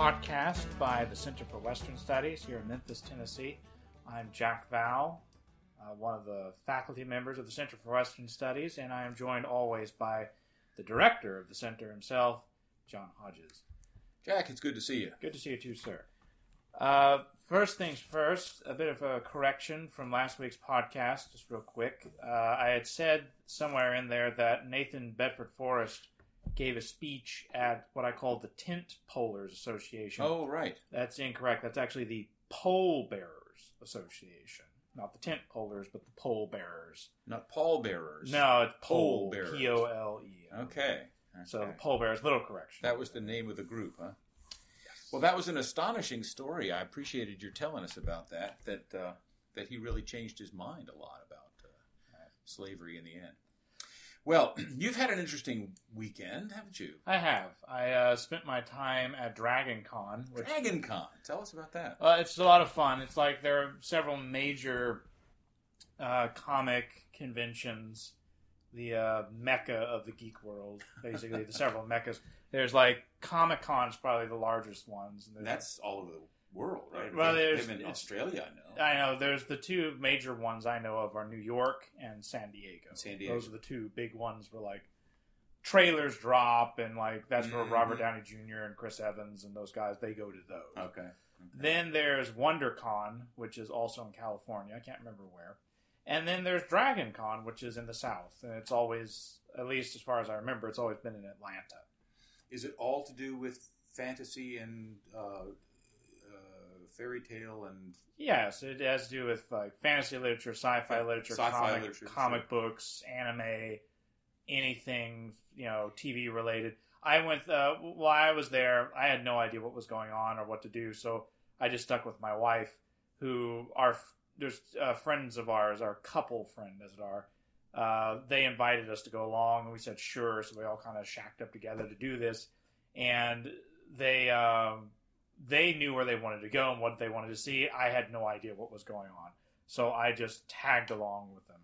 podcast by the Center for Western Studies here in Memphis, Tennessee. I'm Jack Val, uh, one of the faculty members of the Center for Western Studies, and I am joined always by the director of the center himself, John Hodges. Jack, it's good to see you. Good to see you too, sir. Uh, first things first, a bit of a correction from last week's podcast, just real quick. Uh, I had said somewhere in there that Nathan Bedford Forrest gave a speech at what I call the Tent Polars Association. Oh, right. That's incorrect. That's actually the Pole Bearers Association. Not the tent polars, but the pole bearers. Not pallbearers. No, it's Pole pole. bearers. P O L E. Okay. So the pole bearers. Little correction. that was the name of the group, huh? Yes. Well, that was an astonishing story. I appreciated your telling us about that. That uh, that he really changed his mind a lot about uh, slavery in the end. Well, you've had an interesting weekend, haven't you? I have. I uh, spent my time at Dragon Con, which Dragon Con. Tell us about that. Uh, it's a lot of fun. It's like there are several major uh, comic conventions, the uh, mecca of the geek world, basically the several meccas. There's like Comic Con's probably the largest ones. And that's all over the world, right? Well, They- there's- in Australia, I know. I know there's the two major ones I know of are New York and San Diego. San Diego. Those are the two big ones where like trailers drop and like that's where Mhm. Robert Downey Jr. and Chris Evans and those guys they go to those. Okay. okay. Then there's WonderCon, which is also in California. I can't remember where. And then there's DragonCon, which is in the South. And it's always, at least as far as I remember, it's always been in Atlanta. Is it all to do with fantasy and uh, fairy tale and Yes, it has to do with like fantasy literature, sci-fi Yeah, literature, sci-fi comic, literature, comic books, anime, anything you know, TV related. I went uh, while I was there. I had no idea what was going on or what to do, so I just stuck with my wife, who are there's uh, friends of ours, our couple friend as it are. Uh, they invited us to go along, and we said sure. So we all kind of shacked up together to do this, and they um, they knew where they wanted to go and what they wanted to see. I had no idea what was going on, so I just tagged along with them.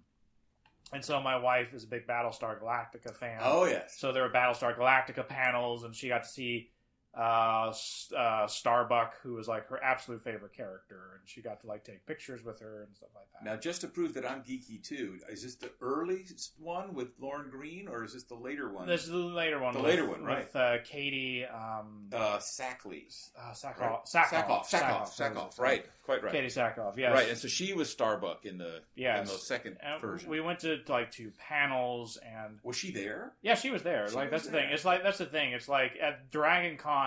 And so my wife is a big Battlestar Galactica fan. oh yes So there were Battlestar Galactica panels, and she got to see uh, uh, Starbuck, who was like her absolute favorite character, and she got to like take pictures with her and stuff like that. now just to prove that i'm geeky too is this the early one with Lorne Greene or is this the later one this is the later one. The with- later one, right. With uh, Katee um, uh sackley uh, Sackhoff. right? Sackhoff. Sackhoff, Sackhoff, Sackhoff, right, quite right. Katee Sackhoff. Yes. Right, and so she was Starbuck in the Yes. in the second And version. We went to like two panels, and was she there? yeah, she was there. She like was that's the thing. It's like that's the thing. It's like at Dragon Con,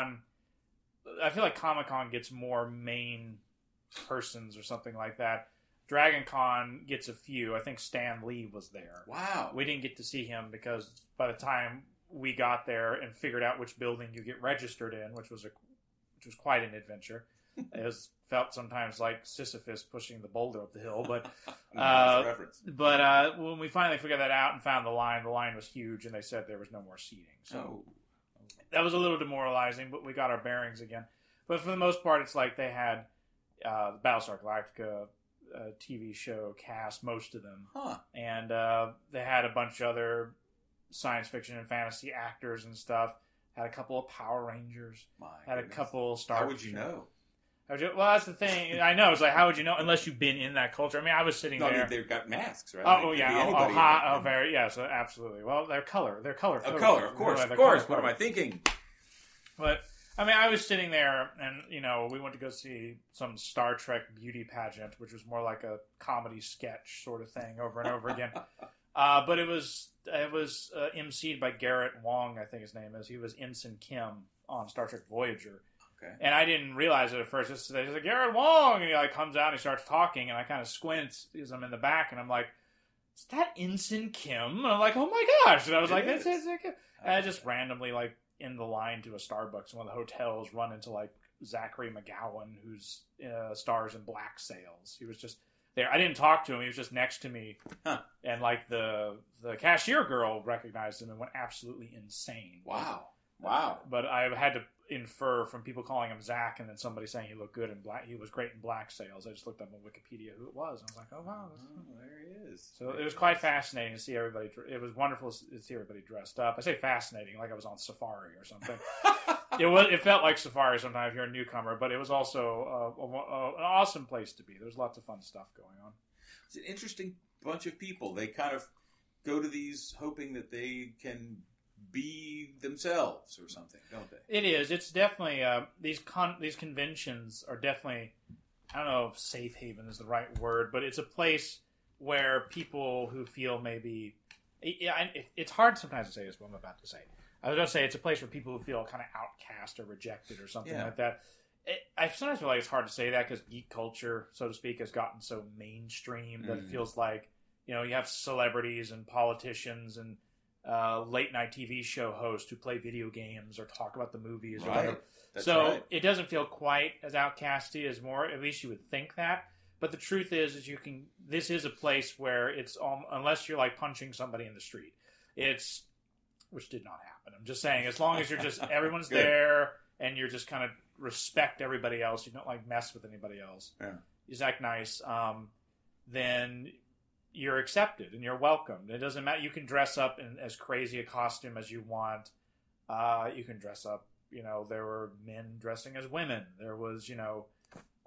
I feel like Comic Con gets more main persons or something like that. Dragon Con gets a few. I think Stan Lee was there. Wow. We didn't get to see him because by the time we got there and figured out which building you get registered in, which was a which was quite an adventure. it was felt sometimes like Sisyphus pushing the boulder up the hill, but uh, but uh, when we finally figured that out and found the line, the line was huge, and they said there was no more seating. So Oh, that was a little demoralizing, but we got our bearings again. But for the most part, it's like they had uh, the Battlestar Galactica uh, TV show cast, most of them, huh. and uh, they had a bunch of other science fiction and fantasy actors and stuff. Had a couple of Power Rangers. My Had a goodness. couple Star. How would you know? You- well, that's the thing. I know. It's like, how would you know unless you've been in that culture? I mean, I was sitting No, there. they've got masks, right? Oh, oh yeah, oh, oh, oh, very, yes, absolutely. Well, they're color, they're color, A color, of course, of course. What am I thinking? But I mean, I was sitting there, and you know, we went to go see some Star Trek beauty pageant, which was more like a comedy sketch sort of thing, over and over again. Uh, but it was it was uh, emceed by Garrett Wang, I think his name is. He was Ensign Kim on Star Trek Voyager. Okay. And I didn't realize it at first. It's, like Garrett Wang, and he like comes out and he starts talking, and I kind of squint because I'm in the back, and I'm like, "Is that Ensign Kim?" And I'm like, "Oh my gosh!" And I was It like, is. "That's Ensign Kim." And I just randomly like in the line to a Starbucks one of the hotels, run into like Zachary McGowan, who's uh, stars in Black Sails. He was just there. I didn't talk to him. He was just next to me, Huh. and like the the cashier girl recognized him and went absolutely insane. Wow. Wow. But I had to infer from people calling him Zach and then somebody saying he looked good in black. He was great in Black Sails. I just looked up on Wikipedia who it was. And I was like, oh wow, Oh, there he is. So it was quite fascinating to see everybody. It was wonderful to see everybody dressed up. I say fascinating, like I was on safari or something. it was. It felt like safari sometimes if you're a newcomer, but it was also uh, a, a, an awesome place to be. There's lots of fun stuff going on. It's an interesting bunch of people. They kind of go to these hoping that they can be themselves or something, don't they? It is. It's definitely uh, these con- these conventions are definitely. I don't know if safe haven is the right word, but it's a place where people who feel maybe yeah, it's hard sometimes to say this. What I'm about to say, I was going to say it's a place where people who feel kind of outcast or rejected or something yeah. like that. It, I sometimes feel like it's hard to say that because geek culture, so to speak, has gotten so mainstream that mm. it feels like you know you have celebrities and politicians and uh, late night TV show hosts who play video games or talk about the movies. Right. so right. it doesn't feel quite as outcasty as more. At least you would think that. But the truth is, is you can. This is a place where it's um, unless you're like punching somebody in the street. It's which did not happen. I'm just saying, as long as you're just everyone's there and you're just kind of respect everybody else, you don't like mess with anybody else. Yeah. You act nice. Um, then you're accepted and you're welcomed. It doesn't matter. You can dress up in as crazy a costume as you want. Uh, you can dress up. You know, there were men dressing as women. There was, you know,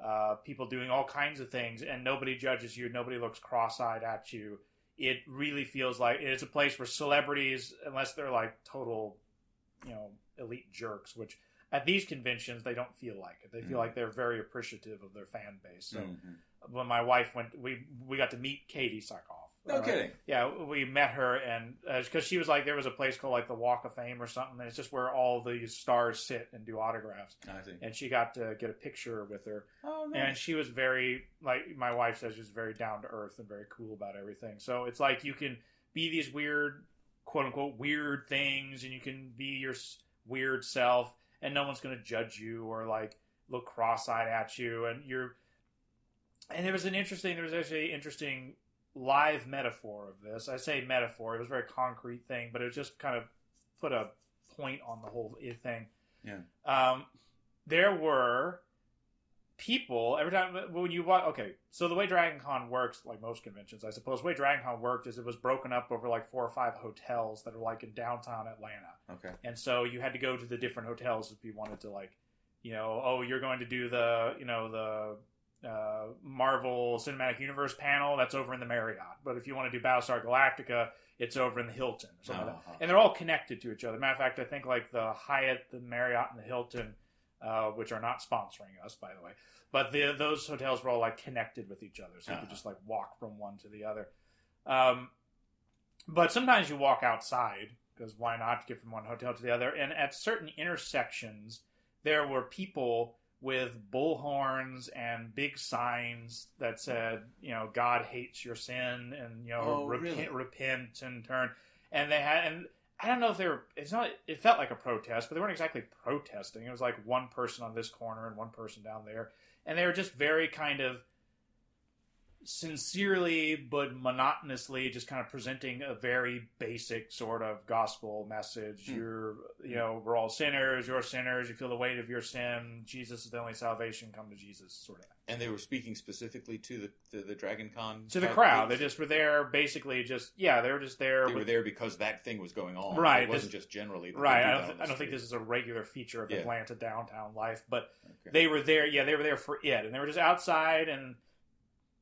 uh, people doing all kinds of things, and nobody judges you. Nobody looks cross-eyed at you. It really feels like it's a place where celebrities, unless they're like total, you know, elite jerks, which at these conventions they don't feel like it. They feel mm-hmm. like they're very appreciative of their fan base. So mm-hmm. When my wife went, we we got to meet Katee Sackhoff. No right? kidding. Yeah, we met her, and because uh, she was like, there was a place called like the Walk of Fame or something, and it's just where all the stars sit and do autographs. I see. And she got to get a picture with her. Oh, nice. And she was very like my wife says, she was very down to earth and very cool about everything. So it's like you can be these weird, quote unquote, weird things, and you can be your weird self, and no one's going to judge you or like look cross-eyed at you, and you're. And it was an interesting. There was actually an interesting live metaphor of this. I say metaphor; it was a very concrete thing, but it just kind of put a point on the whole thing. Yeah. Um, there were people every time when you watch. Okay, so the way Dragon Con works, like most conventions, I suppose, the way Dragon Con worked is it was broken up over like four or five hotels that are like in downtown Atlanta. Okay. And so you had to go to the different hotels if you wanted to like, you know, oh, you're going to do the, you know, the uh, Marvel Cinematic Universe panel, that's over in the Marriott. But if you want to do Battlestar Galactica, it's over in the Hilton. Or uh-huh. like and they're all connected to each other. Matter of fact, I think like the Hyatt, the Marriott, and the Hilton, uh, which are not sponsoring us, by the way, but the, those hotels were all like connected with each other, so uh-huh. you could uh-huh. just like walk from one to the other. Um, but sometimes you walk outside because why not get from one hotel to the other? And at certain intersections, there were people with bullhorns and big signs that said, you know, God hates your sin and you know, oh, repent, really? repent and turn. And they had, and I don't know if they were. It's not. It felt like a protest, but they weren't exactly protesting. It was like one person on this corner and one person down there, and they were just very kind of sincerely but monotonously just kind of presenting a very basic sort of gospel message. Mm. You're, you know, we're all sinners. You're sinners. You feel the weight of your sin. Jesus is the only salvation. Come to Jesus, sort of. And they were speaking specifically to the the, the Dragon Con to the crowd. They just were there, basically, just yeah, they were just there. They were there because that thing was going on. Right, it wasn't just generally. Right. I don't, th- I don't think this is a regular feature of yeah. Atlanta downtown life, but okay. they were there. Yeah, they were there for it, and they were just outside and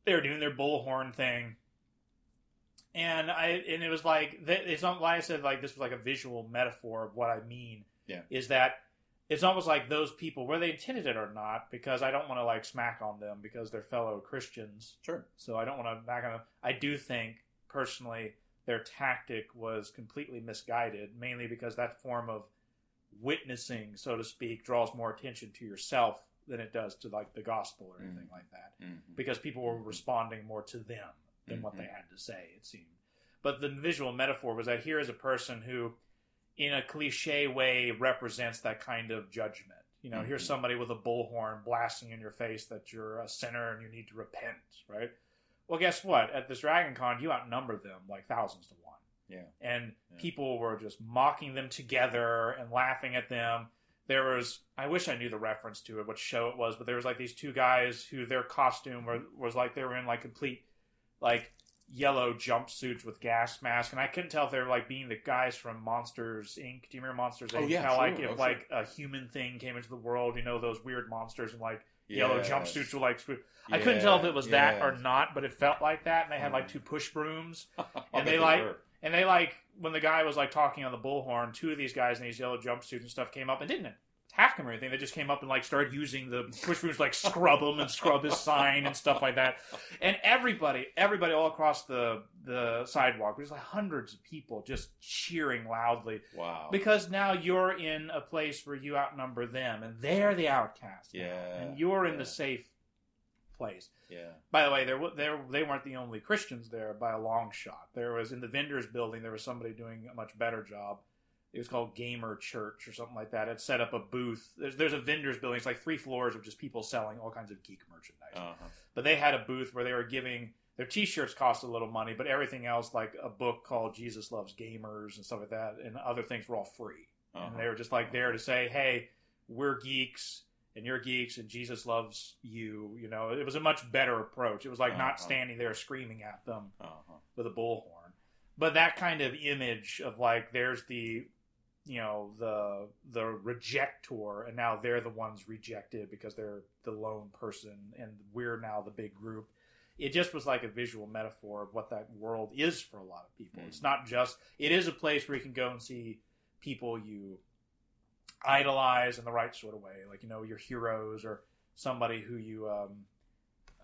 they were doing their bullhorn thing, and I and it was like it's not why I said like this was like a visual metaphor of what I mean. Yeah, is that it's almost like those people, whether they intended it or not, because I don't want to like smack on them because they're fellow Christians. Sure. So I don't want to back on them. I do think personally their tactic was completely misguided, mainly because that form of witnessing, so to speak, draws more attention to yourself than it does to like the gospel or anything mm-hmm. like that mm-hmm. because people were responding more to them than mm-hmm. what they mm-hmm. had to say it seemed but the visual metaphor was that here is a person who in a cliche way represents that kind of judgment you know here's mm-hmm. somebody with a bullhorn blasting in your face that you're a sinner and you need to repent right well guess what at this dragon con you outnumber them like thousands to one yeah and yeah. people were just mocking them together and laughing at them there was I wish I knew the reference to it, what show it was, but there was like these two guys who their costume were, was like they were in like complete like yellow jumpsuits with gas masks, and I couldn't tell if they were like being the guys from Monsters Inc. Do you remember Monsters Inc? Oh, yeah, How like if Oh, like a human thing came into the world, you know those weird monsters and like yellow Yes. jumpsuits were like. I couldn't tell if it was that or not, but it felt like that. And they had like Mhm. two push brooms, and they like-. And they like when the guy was like talking on the bullhorn. Two of these guys in these yellow jumpsuits and stuff came up and didn't attack him or anything. They just came up and like started using the push brooms like scrub him and scrub his sign and stuff like that. And everybody, everybody all across the the sidewalk, there's like hundreds of people just cheering loudly Wow. because now you're in a place where you outnumber them and they're the outcast. now, Yeah, and you're in yeah. the safe place. yeah. By the way, there there they weren't the only Christians there by a long shot. There was in the vendors building there was somebody doing a much better job. It was called Gamer Church or something like that. It set up a booth. There's there's a vendors building. It's like three floors of just people selling all kinds of geek merchandise. Uh-huh. But they had a booth where they were giving their T-shirts cost a little money, but everything else, like a book called Jesus Loves Gamers and stuff like that, and other things were all free. Uh-huh. And they were just like there to say, "Hey, we're geeks." And you're geeks, and Jesus loves you. You know, it was a much better approach. It was like Uh-huh. not standing there screaming at them Uh-huh. with a bullhorn, but that kind of image of like, there's the, you know, the the rejector, and now they're the ones rejected because they're the lone person, and we're now the big group. It just was like a visual metaphor of what that world is for a lot of people. Mhm. It's not just. It is a place where you can go and see people you idolize in the right sort of way, like you know your heroes or somebody who you um,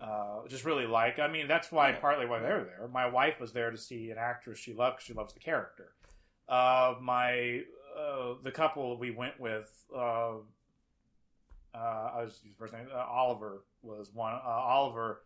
uh, just really like. I mean, that's why Yeah. partly why they're there. My wife was there to see an actress she loved because she loves the character. Uh, my uh, the couple we went with. Uh, uh, I was first name. Uh, Oliver was one. Uh, Oliver.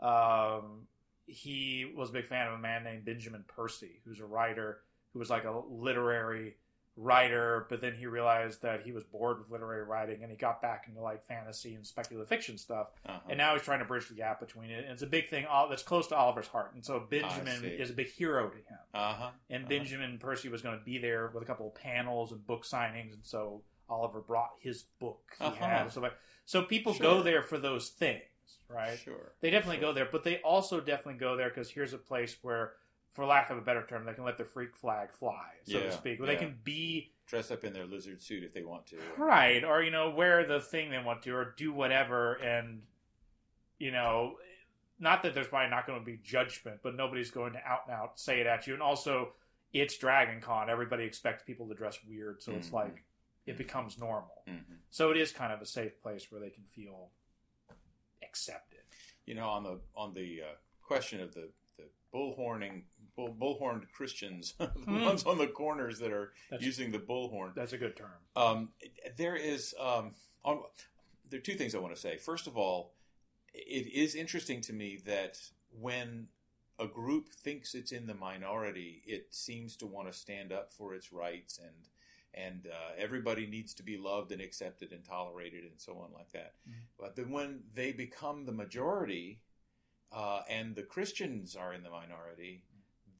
Um, he was a big fan of a man named Benjamin Percy, who's a writer who was like a literary writer, but then he realized that he was bored with literary writing and he got back into like fantasy and speculative fiction stuff. Uh-huh. And now he's trying to bridge the gap between it. And it's a big thing all- that's close to Oliver's heart. And so Benjamin is a big hero to him. Uh-huh. And Uh-huh. Benjamin Percy was going to be there with a couple of panels and book signings. And so Oliver brought his book. He Uh-huh. had. So, like, so people Sure. go there for those things, right? Sure. They definitely Sure. go there, but they also definitely go there because here's a place where, for lack of a better term, they can let their freak flag fly, so Yeah, to speak. Where yeah. they can be Dress up in their lizard suit if they want to. right, or you know, wear the thing they want to, or do whatever, and you know, not that there's probably not going to be judgment, but nobody's going to out and out say it at you. And also, it's Dragon Con; everybody expects people to dress weird, so it's Mhm. like it becomes normal. hmm So it is kind of a safe place where they can feel accepted. You know, on the on the uh, question of the bullhorning, bull, bullhorned Christians, the Hmm. ones on the corners that are That's using the bullhorn. that's a good term. Um, there is um, on, there are two things I want to say. First of all, it is interesting to me that when a group thinks it's in the minority, it seems to want to stand up for its rights and and uh, everybody needs to be loved and accepted and tolerated and so on like that. Mhm. But then when they become the majority uh, and the Christians are in the minority,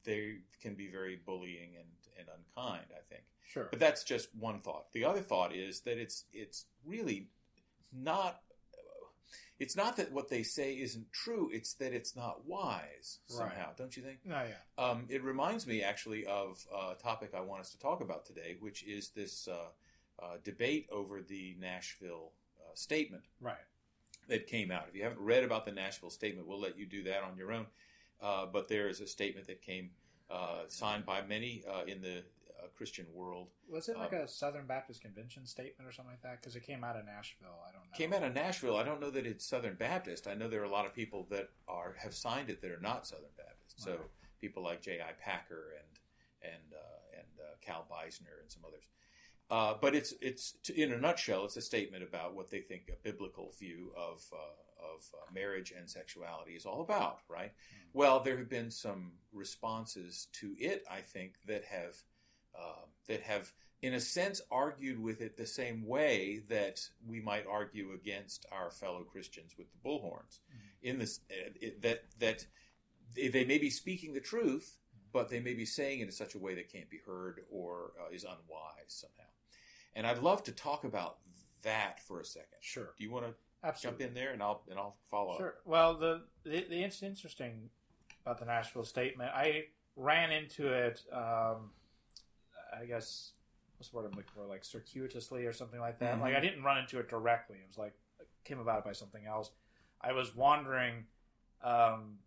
they can be very bullying and, and unkind. I think. Sure. But that's just one thought. The other thought is that it's it's really not. It's not that what they say isn't true. It's that it's not wise somehow, don't you think? Oh yeah. Um, it reminds me actually of a topic I want us to talk about today, which is this uh, uh, debate over the Nashville uh, statement Right. That came out. If you haven't read about the Nashville statement, we'll let you do that on your own. Uh, but there is a statement that came uh, signed by many uh, in the uh, Christian world Was it like Um, a Southern Baptist Convention statement or something like that? Because it came out of Nashville. I don't know. Came out of Nashville. I don't know that it's Southern Baptist. I know there are a lot of people that are have signed it that are not Southern Baptist. So people like J.I. Packer and and uh, and uh, Cal Beisner and some others. Uh, but it's it's in a nutshell, it's a statement about what they think a biblical view of uh, of uh, marriage and sexuality is all about. Right. Well, there have been some responses to it, I think, that have uh, that have in a sense, argued with it the same way that we might argue against our fellow Christians with the bullhorns. In this, uh, it, that that they, they may be speaking the truth, but they may be saying it in such a way that can't be heard or uh, is unwise somehow. And I'd love to talk about that for a second. Sure. Do you want to jump in there, and I'll and I'll follow up? Sure. Well, the the, the it's interesting about the Nashville statement. I ran into it. Um, I guess what's the word I'm looking for? Like circuitously or something like that. Mhm. Like I didn't run into it directly. It was like it came about by something else. I was wandering um,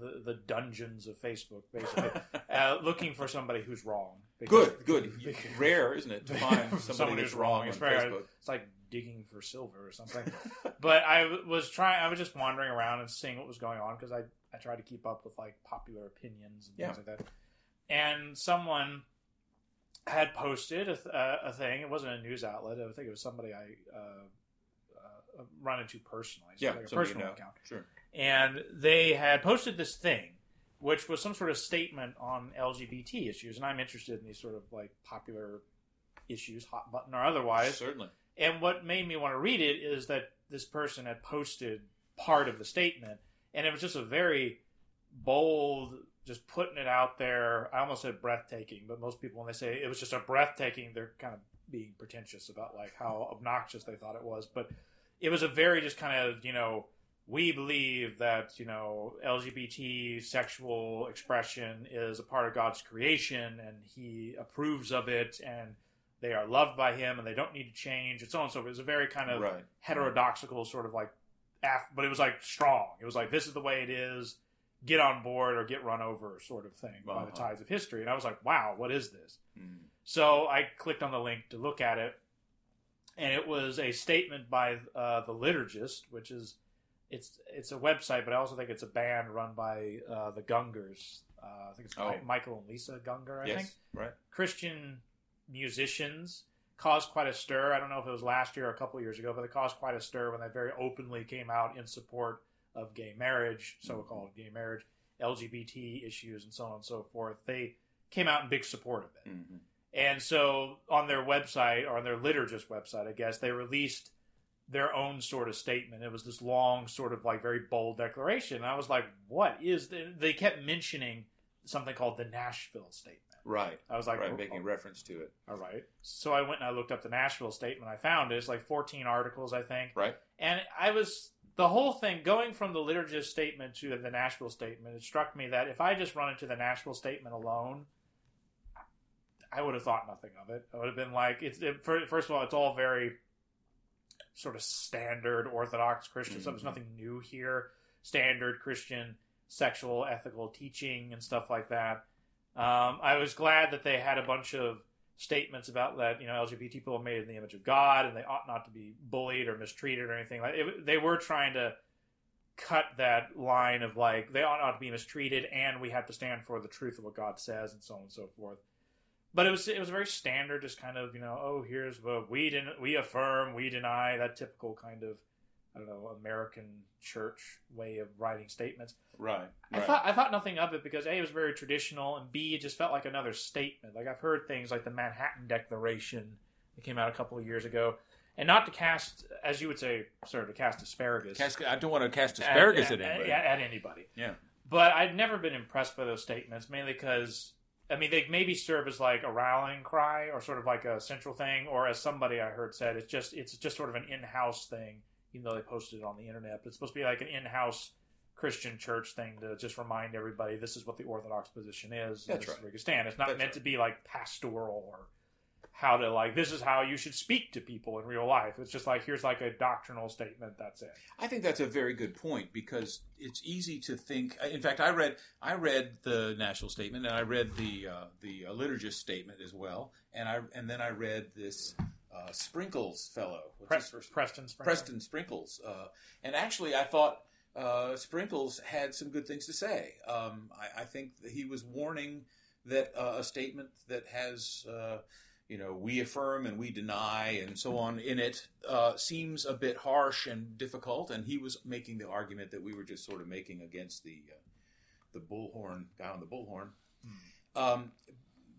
the the dungeons of Facebook, basically, uh, looking for somebody who's wrong. Because- Good, good. Rare, isn't it, to find somebody Someone who's wrong wrong. It's Facebook? It's like digging for silver or something. but I was trying. I was just wandering around and seeing what was going on because I I try to keep up with like popular opinions and things like that. And someone had posted a, th- a thing. It wasn't a news outlet. I think it was somebody I uh, uh, run into personally. So yeah, like a somebody you personal know. account Sure. and they had posted this thing which was some sort of statement on lgbt issues and i'm interested in these sort of like popular issues hot button or otherwise. Certainly. and what made me want to read it is that this person had posted part of the statement and it was just a very bold just putting it out there. I almost said breathtaking but most people when they say it was just a breathtaking they're kind of being pretentious about like how obnoxious they thought it was. But it was a very just kind of you know we believe that you know lgbt sexual expression is a part of god's creation and he approves of it and they are loved by him and they don't need to change and so on and so forth. It was a very kind of Right. heterodoxical sort of like af- but it was like strong it was like this is the way it is get on board or get run over sort of thing by the Uh-huh. tides of history and i was like wow what is this Mm. so I clicked on the link to look at it, and it was a statement by uh, the liturgist, which is it's it's a website, but I also think it's a band run by uh, the Gungors. Uh, I think it's Oh. Michael and Lisa Gungor. I yes. think Right. Christian musicians caused quite a stir. I don't know if it was last year or a couple years ago, but they caused quite a stir when they very openly came out in support of gay marriage, so-called gay marriage, LGBT issues, and so on and so forth. They came out in big support of it. hmm And so on their website, or on their liturgist website, I guess, they released their own sort of statement. It was this long, sort of like very bold declaration. And I was like, what is the, they kept mentioning something called the Nashville statement. Right. I was like, right. oh, Making oh, reference to it. all right. So I went and I looked up the Nashville statement. I found it. It's like 14 articles, I think. Right. And I was the whole thing going from the liturgist statement to the Nashville statement. It struck me that if I just run into the Nashville statement alone, I would have thought nothing of it. I would have been like, it's it, first of all, it's all very sort of standard Orthodox Christian stuff. There's Mhm. nothing new here. Standard Christian sexual ethical teaching and stuff like that. Um, I was glad that they had a bunch of statements about that you know LGBT people are made in the image of God and they ought not to be bullied or mistreated or anything like it, they were trying to cut that line of like they ought not to be mistreated and we have to stand for the truth of what God says and so on and so forth. But it was it was very standard, just kind of you know oh here's what we didn't we affirm we deny that typical kind of I don't know American church way of writing statements. Right. I right. thought I thought nothing of it because a it was very traditional and b it just felt like another statement. Like I've heard things like the Manhattan Declaration that came out a couple of years ago, and not to cast, as you would say, sir, to cast asparagus. Cast, I don't want to cast asparagus at, at, anybody. At, at anybody. Yeah. But I'd never been impressed by those statements, mainly because I mean they maybe serve as like a rallying cry or sort of like a central thing, or as somebody I heard said, it's just it's just sort of an in-house thing, even though they posted it on the internet. But it's supposed to be like an in-house Christian church thing to just remind everybody this is what the Orthodox position is. That's right. where you stand. It's not That's meant right. to be like pastoral or how to like this is how you should speak to people in real life. It's just like here's like a doctrinal statement. That's it. I think that's a very good point because it's easy to think. In fact, I read I read the Nashville statement and I read the uh, the uh, liturgist statement as well, and I and then I read this uh, Sprinkles fellow. What's Pre- his first? Preston Sprinkle. Preston Sprinkles, uh, and actually, I thought uh, Sprinkles had some good things to say. Um, I, I think that he was warning that uh, a statement that has, uh, you know, we affirm and we deny and so on in it uh, seems a bit harsh and difficult, and he was making the argument that we were just sort of making against the uh, the bullhorn guy on the bullhorn. Um,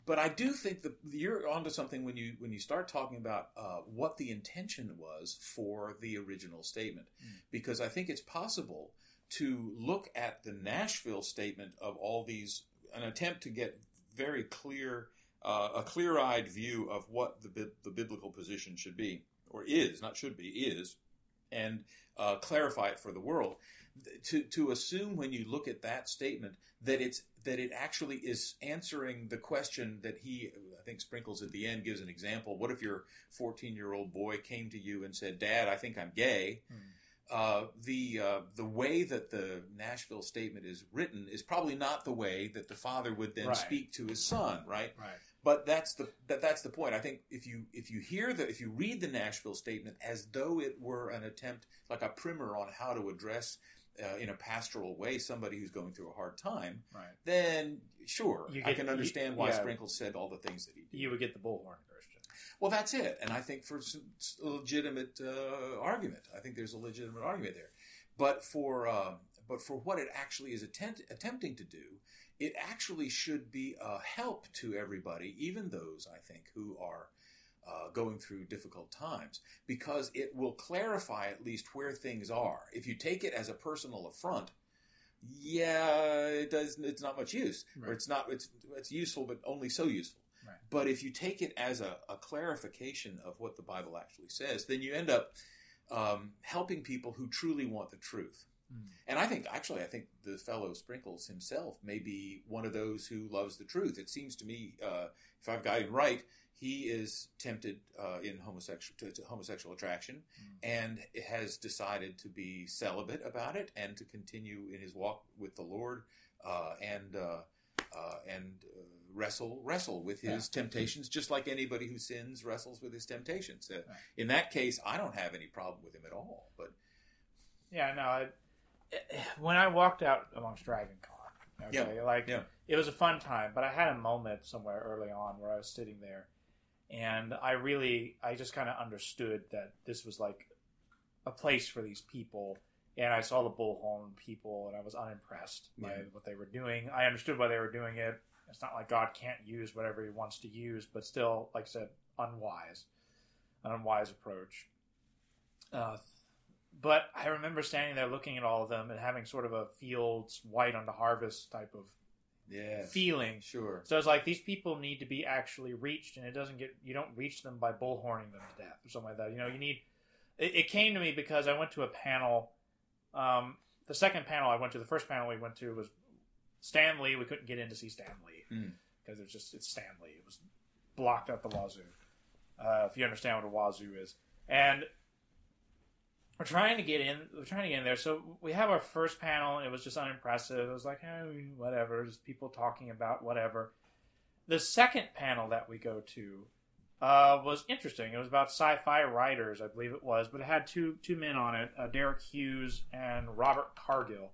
but I do think that you're onto something when you when you start talking about uh, what the intention was for the original statement, because I think it's possible to look at the Nashville statement of all these, an attempt to get very clear, uh, a clear-eyed view of what the bi- the biblical position should be or is, not should be, is, and uh, clarify it for the world. to to assume when you look at that statement that it's that it actually is answering the question that he I think Sprinkles at the end gives an example. What if your 14 year old boy came to you and said, "Dad, I think I'm gay." Hmm. Uh, the uh, the way that the Nashville statement is written is probably not the way that the father would then Right. speak to his son, right? Right. But that's the that, that's the point. I think if you if you hear the if you read the Nashville statement as though it were an attempt like a primer on how to address uh, in a pastoral way somebody who's going through a hard time, Right. then sure, You I get- can you- understand why yeah. Sprinkles said all the things that he did. You would get the bullhorn Christian. Well, that's it, and I think for some legitimate uh, argument, I think there's a legitimate argument there. But for uh, but for what it actually is attempt, attempting to do, it actually should be a help to everybody, even those I think who are uh, going through difficult times, because it will clarify at least where things are. If you take it as a personal affront. Yeah, it does. It's not much use, or it's not. It's it's useful, but only so useful. Right. But if you take it as a, a clarification of what the Bible actually says, then you end up um, helping people who truly want the truth. Mm. And I think, actually, I think the fellow Sprinkles himself may be one of those who loves the truth. It seems to me, uh, if I've got him right, he is tempted uh, in homosexual to, to homosexual attraction, and has decided to be celibate about it and to continue in his walk with the Lord uh, and uh, uh, and uh, wrestle wrestle with his temptations, just like anybody who sins wrestles with his temptations. Uh, Right. In that case, I don't have any problem with him at all. But Yeah, no. I, when I walked out amongst Dragon Con, okay, like yeah. it was a fun time, but I had a moment somewhere early on where I was sitting there, and I really, I just kind of understood that this was like a place for these people, and I saw the bullhorn people, and I was unimpressed by Yeah. what they were doing. I understood why they were doing it. It's not like God can't use whatever He wants to use, but still, like I said, unwise, an unwise approach. Uh, but I remember standing there looking at all of them and having sort of a fields white on the harvest type of yeah, feeling. sure. So it's like these people need to be actually reached, and it doesn't get you don't reach them by bullhorning them to death or something like that. You know, you need. It, it came to me because I went to a panel. Um, the second panel I went to, the first panel we went to was Stan Lee. We couldn't get in to see Stan Lee Hmm. because it's just it's Stan Lee. It was blocked out the wazoo. Uh, if you understand what a wazoo is, and we're trying to get in. We're trying to get in there. So we have our first panel, and it was just unimpressive. It was like, eh, whatever, just people talking about whatever. The second panel that we go to uh, was interesting. It was about sci-fi writers, I believe it was, but it had two two men on it, uh, Derek Hughes and Robert Cargill.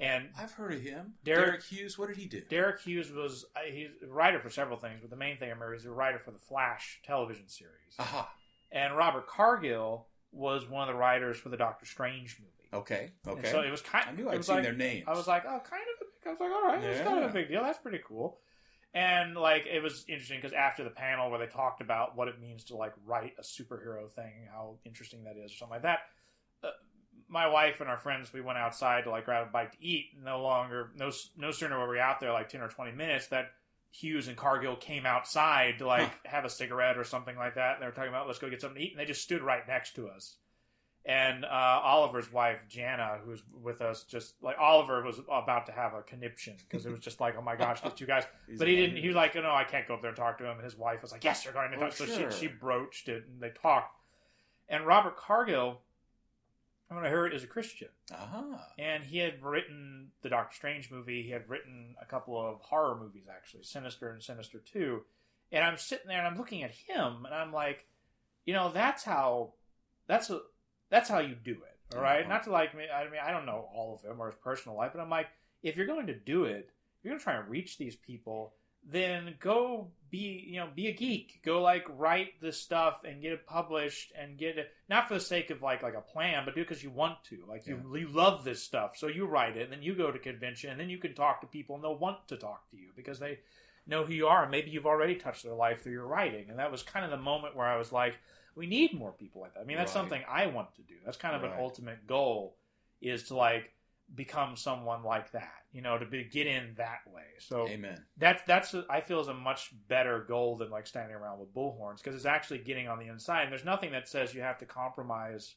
And I've heard of him. Derek- Derek, Hughes. What did he do? Derek Hughes was uh, he's a writer for several things, but the main thing I remember is a writer for the Flash television series. Aha. And Robert Cargill was one of the writers for the Doctor Strange movie. Okay. And Okay. so it was kind. I knew I'd seen like, their names. I was like, oh, kind of. A, I was like, all right, it's kind of a big deal. That's pretty cool. And like, it was interesting because after the panel where they talked about what it means to like write a superhero thing, how interesting that is, or something like that. Uh, my wife and our friends, we went outside to like grab a bite to eat. No longer, no, no sooner were we out there like ten or twenty minutes that Hughes and Cargill came outside to like have a cigarette or something like that. And they were talking about let's go get something to eat, and they just stood right next to us. And uh, Oliver's wife Jana, who's with us, just like Oliver was about to have a conniption because it was just like, oh my gosh, these two guys. But he didn't. He was like, oh, no, I can't go up there and talk to him. And his wife was like, yes, you're going to Oh, talk. So sure. she she broached it and they talked. And Robert Cargill, when I heard, is a Christian, Aha. and he had written the Doctor Strange movie. He had written a couple of horror movies, actually, Sinister and Sinister Two. And I'm sitting there and I'm looking at him, and I'm like, you know, that's how that's a that's how you do it. All right? Uh-huh. not to like me. I mean, I don't know all of him or his personal life, but I'm like, if you're going to do it, you're going to try and reach these people. Then go be, you know, be a geek. Go like write this stuff and get it published and get it not for the sake of like like a plan, but do it because you want to. Like you, you love this stuff, so you write it, and then you go to convention, and then you can talk to people, and they'll want to talk to you because they know who you are, and maybe you've already touched their life through your writing. And that was kind of the moment where I was like, we need more people like that. I mean, that's Right. something I want to do. That's kind of Right. an ultimate goal is to like become someone like that, you know, to be, get in that way. So Amen. that's that's a, I feel is a much better goal than like standing around with bullhorns because it's actually getting on the inside. And there's nothing that says you have to compromise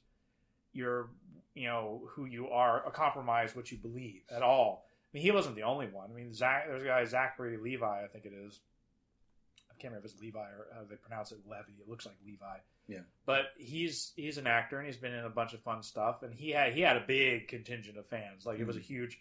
your you know who you are or compromise what you believe at all. I mean, he wasn't the only one. I mean, Zach, there's a guy Zachary Levi, I think it is. I can't remember if it's Levi or how they pronounce it. Levy. It looks like Levi. Yeah. But he's he's an actor and he's been in a bunch of fun stuff. And he had he had a big contingent of fans. Like it was a huge.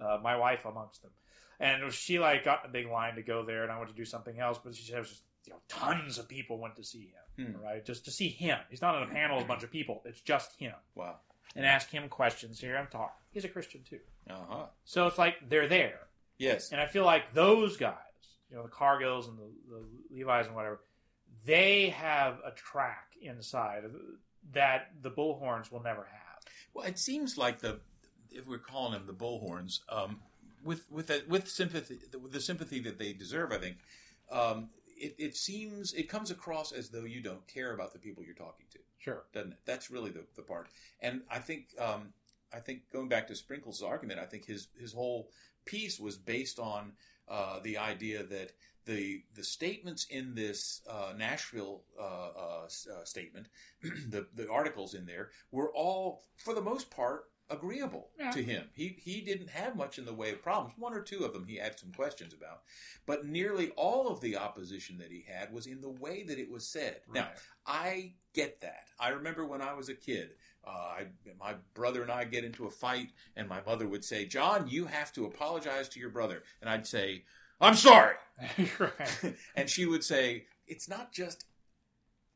Uh, my wife amongst them, and she like got in a big line to go there, and I went to do something else. But she said was just you know tons of people went to see him, Hmm. right? Just to see him. He's not on a panel with a bunch of people. It's just him, Wow. and ask him questions. Here I'm talking. He's a Christian too, Uh huh. so it's like they're there. Yes. And I feel like those guys, you know, the Cargills and the, the Levi's and whatever, they have a track inside that the Bullhorns will never have. Well, it seems like the if we're calling them the bullhorns, um, with with the, with sympathy, with the sympathy that they deserve, I think um, it, it seems it comes across as though you don't care about the people you're talking to, Sure. doesn't it? That's really the, the part. And I think um, I think going back to Sprinkle's argument, I think his his whole piece was based on uh, the idea that the the statements in this uh, Nashville uh, uh, uh, statement, the the articles in there were all for the most part agreeable Yeah. to him. He he didn't have much in the way of problems. One or two of them he had some questions about, but nearly all of the opposition that he had was in the way that it was said. Now I get that. I remember when I was a kid, uh, I, my brother and I get into a fight, and my mother would say, "John, you have to apologize to your brother," and I'd say, "I'm sorry," right. and she would say, "It's not just."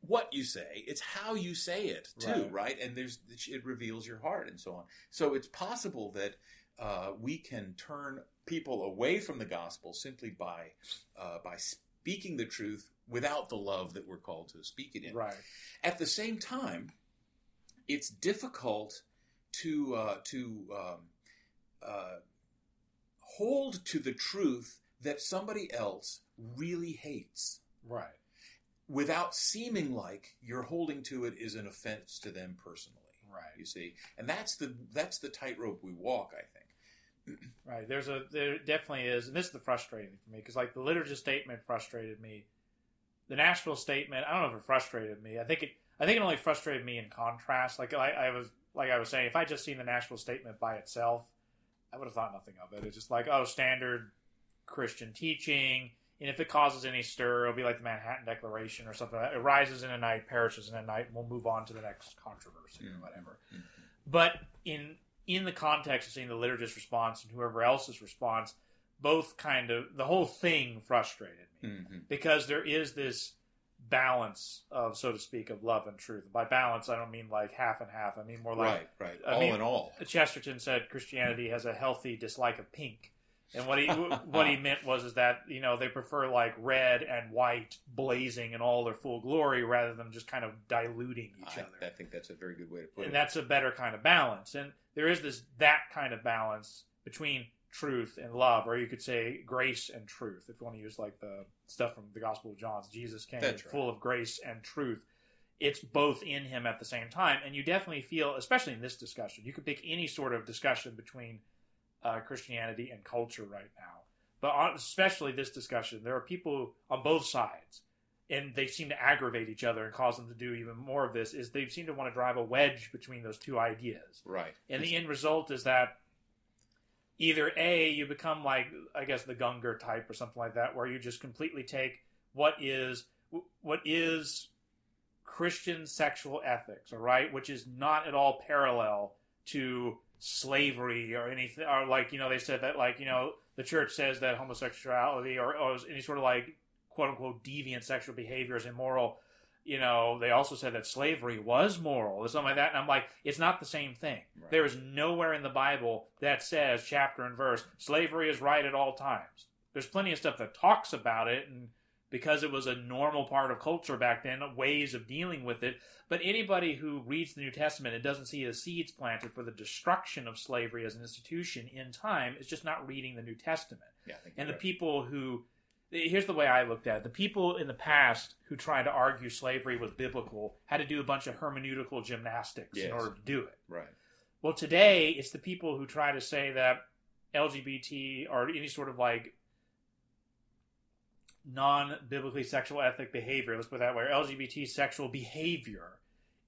What you say, it's how you say it too, Right. right? And there's it reveals your heart and so on. So it's possible that uh, we can turn people away from the gospel simply by uh, by speaking the truth without the love that we're called to speak it in. Right. At the same time, it's difficult to uh, to um, uh, hold to the truth that somebody else really hates Right. without seeming like you're holding to it is an offense to them personally. Right. You see, and that's the that's the tightrope we walk. I think. Right. There's a there definitely is, and this is the frustrating for me because like the liturgy statement frustrated me. The Nashville statement, I don't know if it frustrated me. I think it I think it only frustrated me in contrast. Like I, I was like I was saying, if I just seen the Nashville statement by itself, I would have thought nothing of it. It's just like oh, standard Christian teaching. And if it causes any stir, it'll be like the Manhattan Declaration or something. It rises in a night, perishes in a night, and we'll move on to the next controversy Mhm. or whatever. Mhm. But in in the context of seeing the liturgist's response and whoever else's response, both kind of the whole thing frustrated me Mm-hmm. because there is this balance of, so to speak, of love and truth. By balance, I don't mean like half and half. I mean more like Right, right. I all mean- in all, Chesterton said Christianity has a healthy dislike of pink. And what he what he meant was is that you know they prefer like red and white blazing in all their full glory rather than just kind of diluting each I, other I think that's a very good way to put and it. And that's a better kind of balance. And there is this that kind of balance between truth and love, or you could say grace and truth, if you want to use like the stuff from the Gospel of John. Jesus came right. full of grace and truth. It's both in him at the same time, and you definitely feel, especially in this discussion, you could pick any sort of discussion between uh, Christianity and culture right now, but on, especially this discussion, there are people on both sides and they seem to aggravate each other and cause them to do even more of this is they seem to want to drive a wedge between those two ideas right. and the end result is that either a you become like i guess the gungor type or something like that where you just completely take what is what is christian sexual ethics all right which is not at all parallel to slavery or anything or like you know they said that like you know the church says that homosexuality or, or any sort of like quote unquote deviant sexual behavior is immoral. You know they also said that slavery was moral or something like that. And i'm like it's not the same thing. Right. there is nowhere in the bible that says chapter and verse slavery is right at all times. There's plenty of stuff that talks about it and because it was a normal part of culture back then ways of dealing with it but anybody who reads the new testament and doesn't see the seeds planted for the destruction of slavery as an institution in time is just not reading the new testament Yeah, and the right. people who here's the way I looked at it. The people in the past who tried to argue slavery was biblical had to do a bunch of hermeneutical gymnastics Yes. in order to do it. right. Well, today it's the people who try to say that LGBT or any sort of like non biblically sexual ethic behavior, let's put it that way, LGBT sexual behavior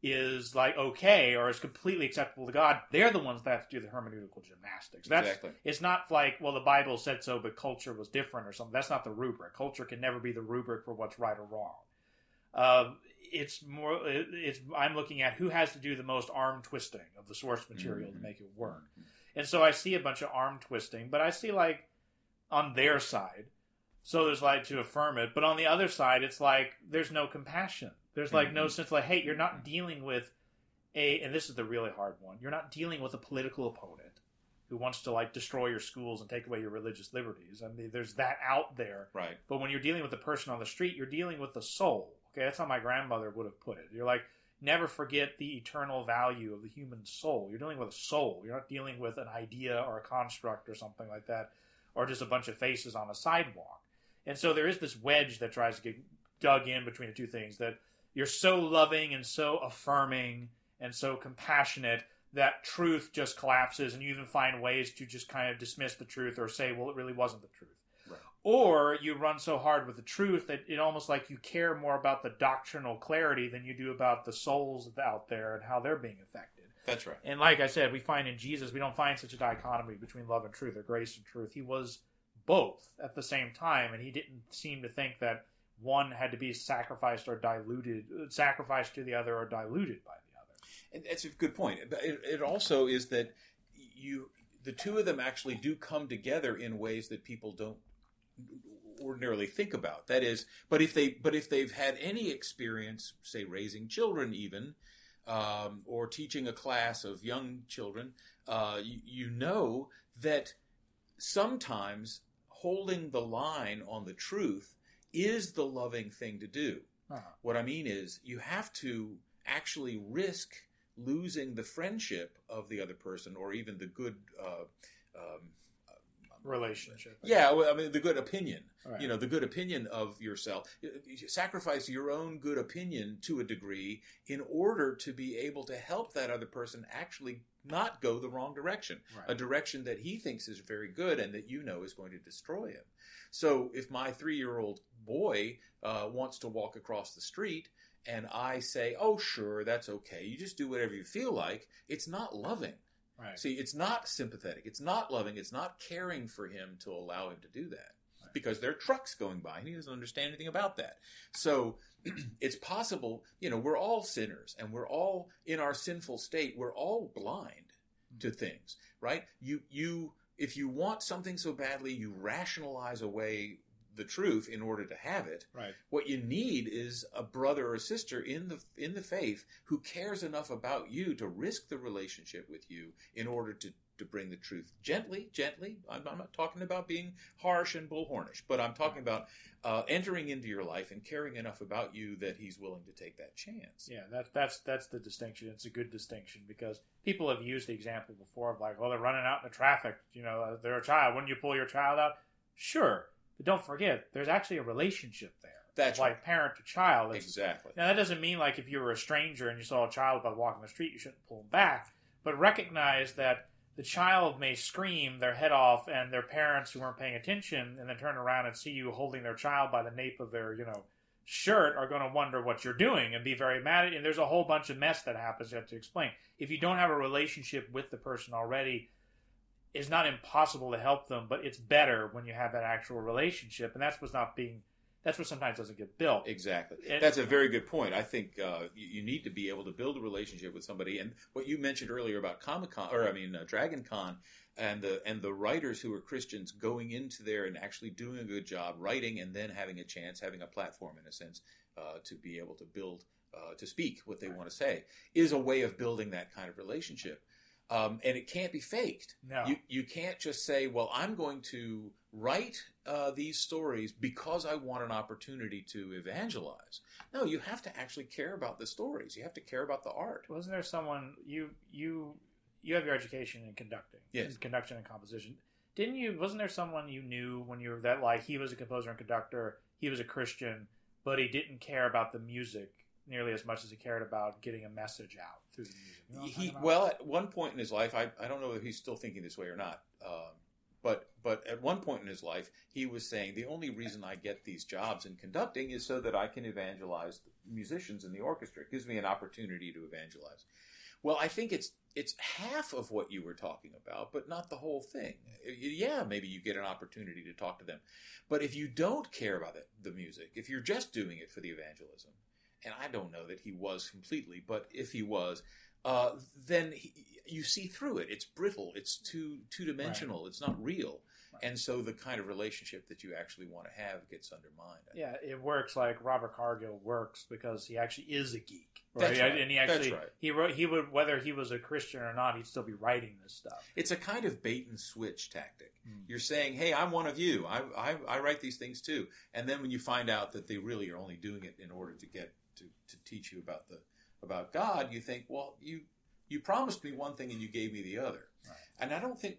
is like okay or is completely acceptable to God, they're the ones that have to do the hermeneutical gymnastics. That's Exactly. it's not like well the Bible said so, but culture was different or something. That's not the rubric. Culture can never be the rubric for what's right or wrong. Um, it's more. It's I'm looking at who has to do the most arm twisting of the source material Mhm. to make it work. And so I see a bunch of arm twisting, but I see like on their side. So there's like to affirm it, but on the other side, it's like there's no compassion. There's like no Mhm. sense like, hey, you're not dealing with a, and this is the really hard one. You're not dealing with a political opponent who wants to like destroy your schools and take away your religious liberties. I mean, there's that out there. Right. But when you're dealing with the person on the street, you're dealing with the soul. Okay, that's how my grandmother would have put it. You're like, never forget the eternal value of the human soul. You're dealing with a soul. You're not dealing with an idea or a construct or something like that, or just a bunch of faces on a sidewalk. And so there is this wedge that tries to get dug in between the two things that you're so loving and so affirming and so compassionate that truth just collapses and you even find ways to just kind of dismiss the truth or say well it really wasn't the truth Right. or you run so hard with the truth that it almost like you care more about the doctrinal clarity than you do about the souls out there and how they're being affected That's right. and like i said we find in jesus we don't find such a dichotomy between love and truth or grace and truth he was both at the same time and he didn't seem to think that one had to be sacrificed or diluted sacrificed to the other or diluted by the other And that's a good point. But it, it also is that you, the two of them actually do come together in ways that people don't ordinarily think about. That is, but if they, but if they've had any experience, say raising children, even, um, or teaching a class of young children, uh, you, you know that sometimes holding the line on the truth is the loving thing to do. Uh-huh. What I mean is, you have to actually risk losing the friendship of the other person, or even the good. Uh, um, relationship yeah, well, I mean the good opinion. Right. You know, the good opinion of yourself. You sacrifice your own good opinion to a degree in order to be able to help that other person actually not go the wrong direction, Right. a direction that he thinks is very good and that you know is going to destroy him. So, if my three-year-old boy uh, wants to walk across the street. And I say, "Oh, sure, that's okay. You just do whatever you feel like." It's not loving. Right See, it's not sympathetic. It's not loving. It's not caring for him to allow him to do that Right. because there are trucks going by and he doesn't understand anything about that. So it's possible, you know, we're all sinners and we're all in our sinful state. We're all blind hmm. to things, right? You, you, if you want something so badly, you rationalize away the truth in order to have it. right What you need is a brother or sister in the in the faith who cares enough about you to risk the relationship with you in order to to bring the truth gently, gently. I'm, I'm not talking about being harsh and bullhornish, but I'm talking about uh, entering into your life and caring enough about you that he's willing to take that chance. Yeah, that's that's that's the distinction. It's a good distinction because people have used the example before of like, well, they're running out in the traffic. You know, they're a child. Wouldn't you pull your child out? Sure, but don't forget, there's actually a relationship there. That's like parent to child. It's- Exactly. Now that doesn't mean like if you were a stranger and you saw a child about walking the street, you shouldn't pull them back. But recognize that the child may scream their head off, and their parents who weren't paying attention, and then turn around and see you holding their child by the nape of their, you know, shirt, are going to wonder what you're doing and be very mad at you. And there's a whole bunch of mess that happens you have to explain. If you don't have a relationship with the person already, it's not impossible to help them, but it's better when you have that actual relationship, and that's what's not being. That's what sometimes doesn't get built. Exactly. It- That's a very good point. I think uh, you, you need to be able to build a relationship with somebody. And what you mentioned earlier about Comic Con, or I mean uh, Dragon Con, and the and the writers who are Christians going into there and actually doing a good job writing, and then having a chance, having a platform in a sense uh, to be able to build, uh, to speak what they want to say, is a way of building that kind of relationship. Um, and it can't be faked. No. You you can't just say, "Well, I'm going to write uh, these stories because I want an opportunity to evangelize." No, you have to actually care about the stories. You have to care about the art. Wasn't there someone you you you have your education in conducting? Yes. in conduction and composition. Didn't you? Wasn't there someone you knew when you were that like he was a composer and conductor? He was a Christian, but he didn't care about the music nearly as much as he cared about getting a message out through the music. You know He well, at one point in his life, I, I don't know if he's still thinking this way or not, um, but but at one point in his life, he was saying the only reason I get these jobs in conducting is so that I can evangelize musicians in the orchestra. It gives me an opportunity to evangelize. Well, I think it's it's half of what you were talking about, but not the whole thing. Yeah, maybe you get an opportunity to talk to them, but if you don't care about it, the music, if you're just doing it for the evangelism, and I don't know that he was completely, but if he was, uh, then he, you see through it. It's brittle. It's two two dimensional. Right. It's not real. Right. And so the kind of relationship that you actually want to have gets undermined. Yeah, it works like Robert Cargill works because he actually is a geek. Right? That's right. And he actually right. he wrote he would whether he was a Christian or not, he'd still be writing this stuff. It's a kind of bait and switch tactic. Mm. You're saying, "Hey, I'm one of you. I, I I write these things too." And then when you find out that they really are only doing it in order to get to, to teach you about the about God, you think, well, you you promised me one thing and you gave me the other. Right. And I don't think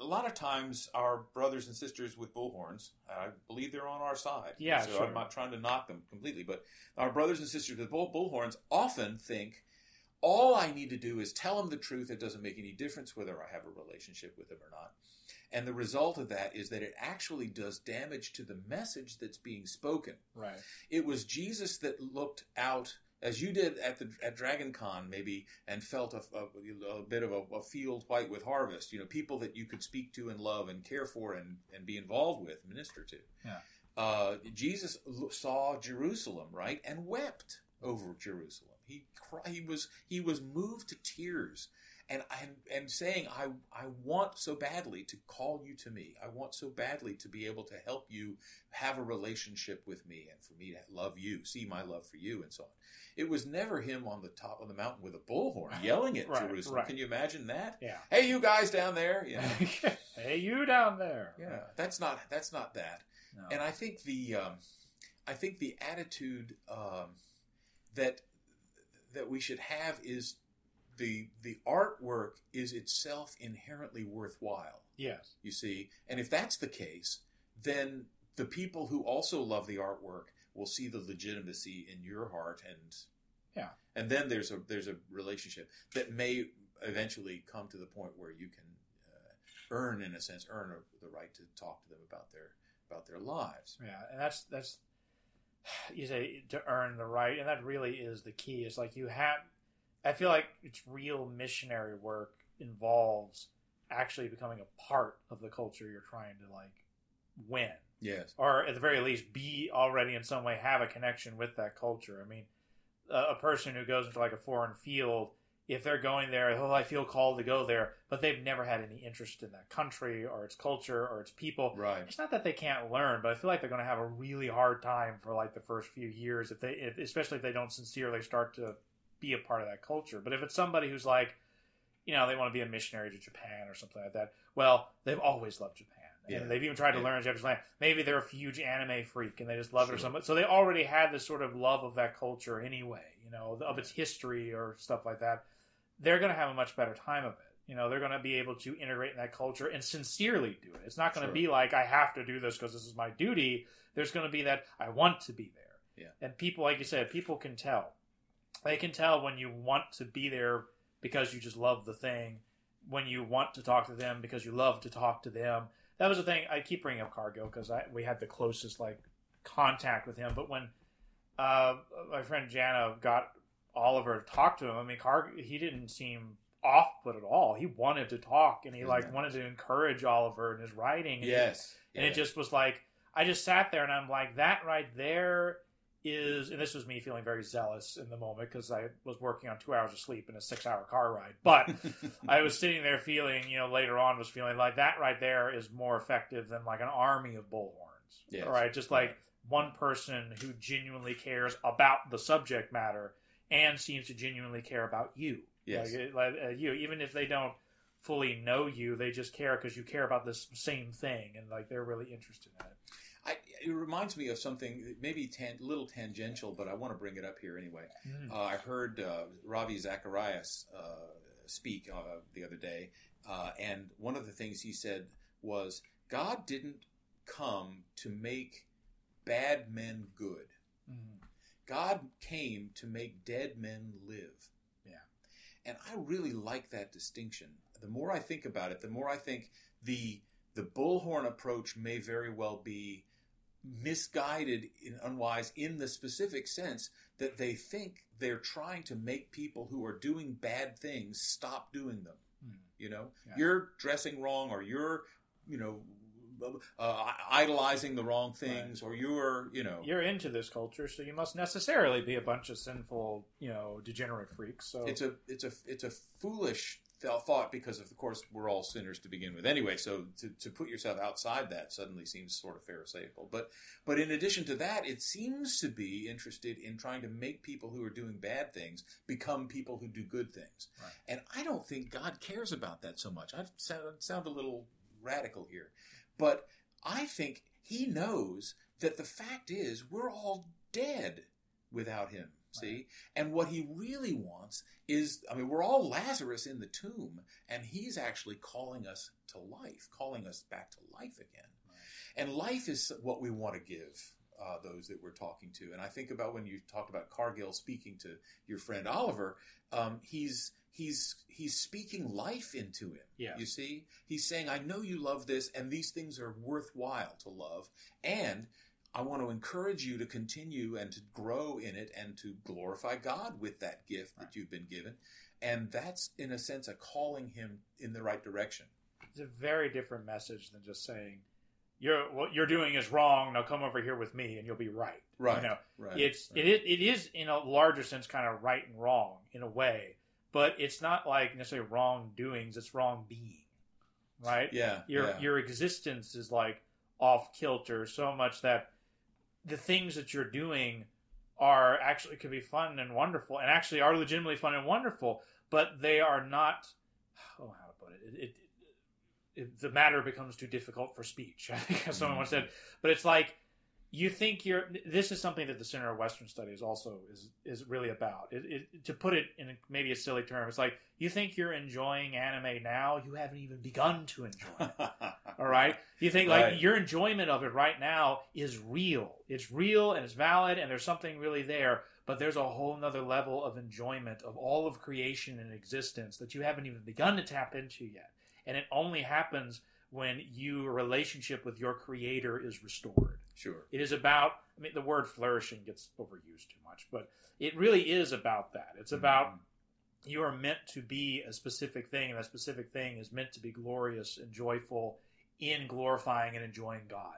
a lot of times our brothers and sisters with bullhorns, I believe they're on our side. Yeah, so sure. I'm not trying to knock them completely, but our brothers and sisters with bull, bullhorns often think all I need to do is tell them the truth. It doesn't make any difference whether I have a relationship with them or not. And the result of that is that it actually does damage to the message that's being spoken. Right. It was Jesus that looked out as you did at the at Dragon Con maybe and felt a, a, a bit of a, a, field white with harvest you know people that you could speak to and love and care for and, and be involved with minister to yeah. uh, Jesus saw Jerusalem right and wept over Jerusalem he he was he was moved to tears and and and saying I I want so badly to call you to me. I want so badly to be able to help you have a relationship with me and for me to love you, see my love for you and so on. It was never him on the top of the mountain with a bullhorn yelling at right, Jerusalem. Right. Can you imagine that? Yeah. Hey you guys down there, know. hey you down there. Yeah. That's not that's not that. No. And I think the um, I think the attitude um, that that we should have is the the artwork is itself inherently worthwhile. Yes. You see, and if that's the case, then the people who also love the artwork will see the legitimacy in your heart and yeah. And then there's a there's a relationship that may eventually come to the point where you can uh, earn in a sense earn a, the right to talk to them about their about their lives. Yeah, and that's that's you say to earn the right, and that really is the key. It's like you have I feel like it's real missionary work involves actually becoming a part of the culture you're trying to like win. Yes. Or at the very least, be already in some way have a connection with that culture. I mean, a, a person who goes into like a foreign field, if they're going there, oh, I feel called to go there, but they've never had any interest in that country or its culture or its people. Right. It's not that they can't learn, but I feel like they're going to have a really hard time for like the first few years if they, if, especially if they don't sincerely start to be a part of that culture. But if it's somebody who's like, you know, they want to be a missionary to Japan or something like that, well, they've always loved Japan. And yeah. they've even tried to yeah. learn Japanese language. Maybe they're a huge anime freak and they just love sure. it or something. So they already had this sort of love of that culture anyway, you know, of its history or stuff like that. They're going to have a much better time of it. You know, they're going to be able to integrate in that culture and sincerely do it. It's not going sure. to be like, I have to do this because this is my duty. There's going to be that, I want to be there. Yeah. And people, like you said, people can tell they can tell when you want to be there because you just love the thing, when you want to talk to them because you love to talk to them. That was the thing. I keep bringing up Cargill because we had the closest like contact with him. But when uh, my friend Jana got Oliver to talk to him, I mean, Car he didn't seem off put at all. He wanted to talk and he like wanted to encourage Oliver in his writing. And yes, he, and it just was like I just sat there and I'm like that right there is, and this was me feeling very zealous in the moment because I was working on two hours of sleep in a six hour car ride. But I was sitting there feeling, you know, later on was feeling like that right there is more effective than like an army of bullhorns. Yes. Right? Just like one person who genuinely cares about the subject matter and seems to genuinely care about you. Yes. Like, like uh, you, even if they don't fully know you, they just care because you care about this same thing and like they're really interested in it. I, it reminds me of something maybe a little tangential, but I want to bring it up here anyway. Mm. Uh, I heard uh, Ravi Zacharias uh, speak uh, the other day, uh, and one of the things he said was God didn't come to make bad men good. Mm. God came to make dead men live. Yeah. And I really like that distinction. The more I think about it, the more I think the the bullhorn approach may very well be misguided and unwise in the specific sense that they think they're trying to make people who are doing bad things stop doing them. Hmm. You know, Yeah. you're dressing wrong, or you're, you know, uh, idolizing the wrong things, or you're, you know, You're into this culture, so you must necessarily be a bunch of sinful, you know, degenerate freaks. So it's a it's a it's a foolish thought because of course we're all sinners to begin with anyway. So to, to put yourself outside that suddenly seems sort of pharisaical. But but in addition to that it seems to be interested in trying to make people who are doing bad things become people who do good things. Right. and i don't think god cares about that so much. I sound, sound a little radical here. But i think he knows that the fact is we're all dead without him see? And what he really wants is I mean, we're all Lazarus in the tomb, and he's actually calling us to life, calling us back to life again. And life is what we want to give uh, those that we're talking to. And I think about when you talked about Cargill speaking to your friend Oliver, um, he's he's he's speaking life into him. Yeah. You see, he's saying, "I know you love this, and these things are worthwhile to love, and." I want to encourage you to continue and to grow in it and to glorify God with that gift that you've been given. And that's, in a sense, a calling him in the right direction. it's a very different message than just saying, "You're what you're doing is wrong. Now come over here with me, and you'll be right." Right. You know, Right. it's right. it, it is in a larger sense kind of right and wrong in a way, but it's not like necessarily wrong doings. It's wrong being, right? Yeah. your yeah. your existence is like off kilter so much that the things that you're doing are actually could be fun and wonderful and actually are legitimately fun and wonderful but they are not oh how to put it it, it, it the matter becomes too difficult for speech. I think as someone mm-hmm. once said but it's like you think you're this is something that the center of western studies also is is really about. It, it, to put it in maybe a silly term it's like you think you're enjoying anime now you haven't even begun to enjoy it. All right? You think Right. like your enjoyment of it right now is real. It's real and it's valid and there's something really there but there's a whole nother level of enjoyment of all of creation and existence that you haven't even begun to tap into yet. And it only happens when your relationship with your creator is restored sure. it is about i mean the word flourishing gets overused too much but it really is about that. It's mm-hmm. about you are meant to be a specific thing and that specific thing is meant to be glorious and joyful in glorifying and enjoying god.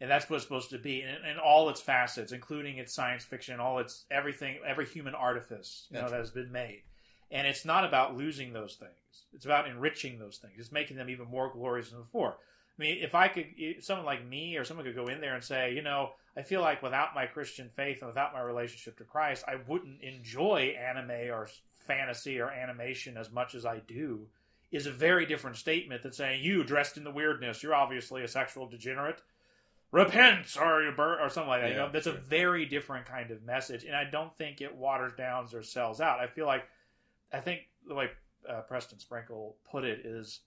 And that's what it's supposed to be in, in all its facets including its science fiction all its everything every human artifice you know, That's that has been made. And it's not about losing those things. It's about enriching those things. It's making them even more glorious than before I mean, if I could, someone like me or someone could go in there and say, you know, I feel like without my Christian faith and without my relationship to Christ, I wouldn't enjoy anime or fantasy or animation as much as I do, is a very different statement than saying, you dressed in the weirdness, you're obviously a sexual degenerate. Repent or or something like that. you know, that's a very different kind of message, and I don't think it waters down or sells out. I feel like, I think the way uh, Preston Sprinkle put it is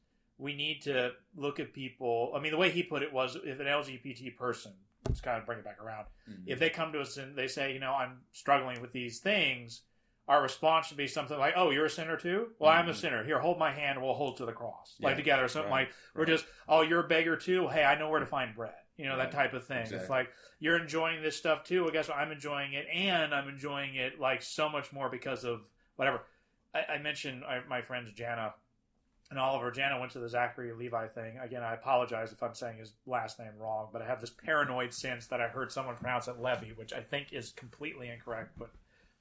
we need to look at people. I mean, the way he put it was if an LGBT person, let's kind of bring it back around, Mhm. if they come to us and they say, you know, I'm struggling with these things, our response should be something like, oh, you're a sinner too? Well, I'm a Mhm. sinner. Here, hold my hand. We'll hold to the cross. Like together, something right, like, we're just, oh, you're a beggar too? Hey, I know where to find bread. You know, Right, that type of thing. It's like, you're enjoying this stuff too. Well, guess what? I'm enjoying it, and I'm enjoying it like so much more because of whatever. I, I mentioned I, my friends Jana and Oliver. Jana went to the Zachary Levi thing. Again, I apologize if I'm saying his last name wrong, but I have this paranoid sense that I heard someone pronounce it Levy, which I think is completely incorrect. But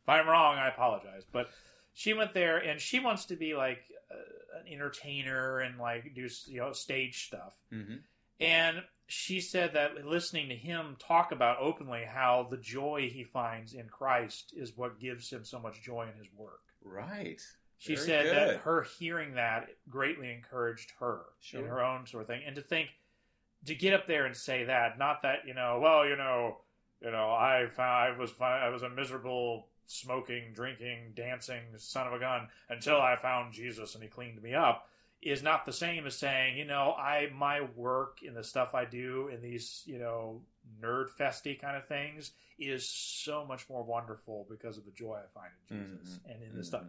if I'm wrong, I apologize. But she went there and she wants to be like uh, an entertainer and like do you know stage stuff. Mhm. And she said that listening to him talk about openly how the joy he finds in Christ is what gives him so much joy in his work. Right. She Very said good. that her hearing that greatly encouraged her Sure. in her own sort of thing. And to think, to get up there and say that, not that, you know, well, you know, you know, I found I was I was a miserable smoking, drinking, dancing son of a gun until I found Jesus and he cleaned me up is not the same as saying, you know, I my work in the stuff I do in these, you know, nerd festy kind of things is so much more wonderful because of the joy I find in mm-hmm. Jesus and in this mm-hmm. stuff.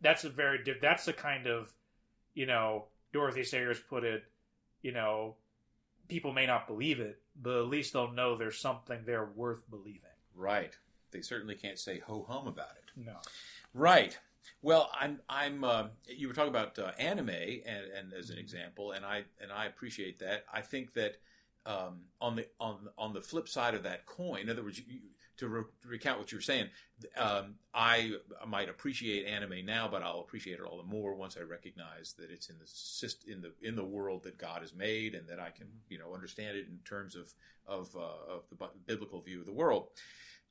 That's a very that's the kind of, you know, Dorothy Sayers put it, you know, people may not believe it, but at least they'll know there's something there worth believing. Right. They certainly can't say ho hum about it. No. Right. Well, I'm. I'm. Uh, you were talking about uh, anime, and, and as an example, and I and I appreciate that. I think that um, on the on on the flip side of that coin, in other words, you, to, re- recount what you were saying, um, I might appreciate anime now, but I'll appreciate it all the more once I recognize that it's in the in the in the world that God has made, and that I can you know understand it in terms of of, uh, of the biblical view of the world.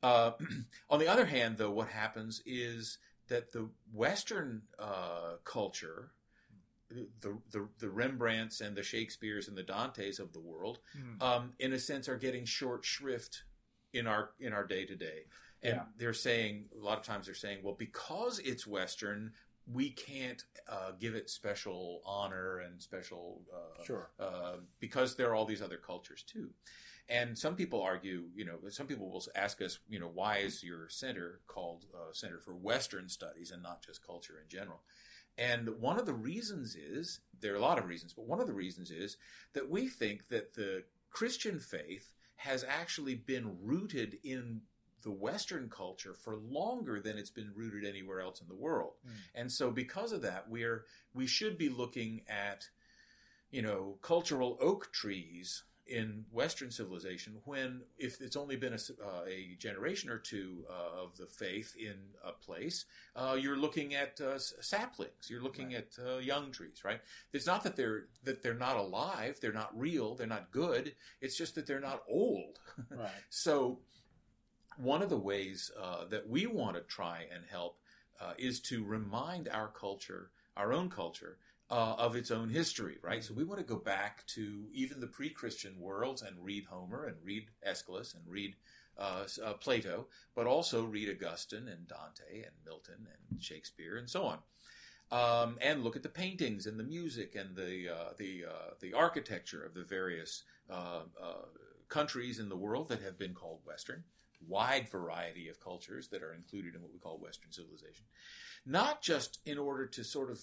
Uh, on the other hand, though, what happens is that the Western uh, culture, the, the the Rembrandts and the Shakespeares and the Dantes of the world, Mm. um, in a sense, are getting short shrift in our in our day to day. And Yeah. they're saying a lot of times they're saying, well, because it's Western, we can't uh, give it special honor and special uh, Sure. uh, because there are all these other cultures too. And some people argue, you know, some people will ask us, you know, why is your center called uh, Center for Western Studies and not just culture in general? And one of the reasons is there are a lot of reasons, but one of the reasons is that we think that the Christian faith has actually been rooted in the Western culture for longer than it's been rooted anywhere else in the world. Mm. And so because of that, we're we should be looking at you know cultural oak trees in Western civilization when if it's only been a, uh, a generation or two uh, of the faith in a place, uh, you're looking at uh, saplings, you're looking Right. at uh, young trees, right? It's not that they're that they're not alive, they're not real, they're not good. It's just that they're not old. Right. So, one of the ways uh, that we want to try and help uh, is to remind our culture, our own culture, uh, of its own history, right? So, we want to go back to even the pre Christian worlds and read Homer and read Aeschylus and read uh, uh, Plato, but also read Augustine and Dante and Milton and Shakespeare and so on. Um, and look at the paintings and the music and the uh, the uh, the architecture of the various uh, uh, countries in the world that have been called Western. Wide variety of cultures that are included in what we call Western civilization, not just in order to sort of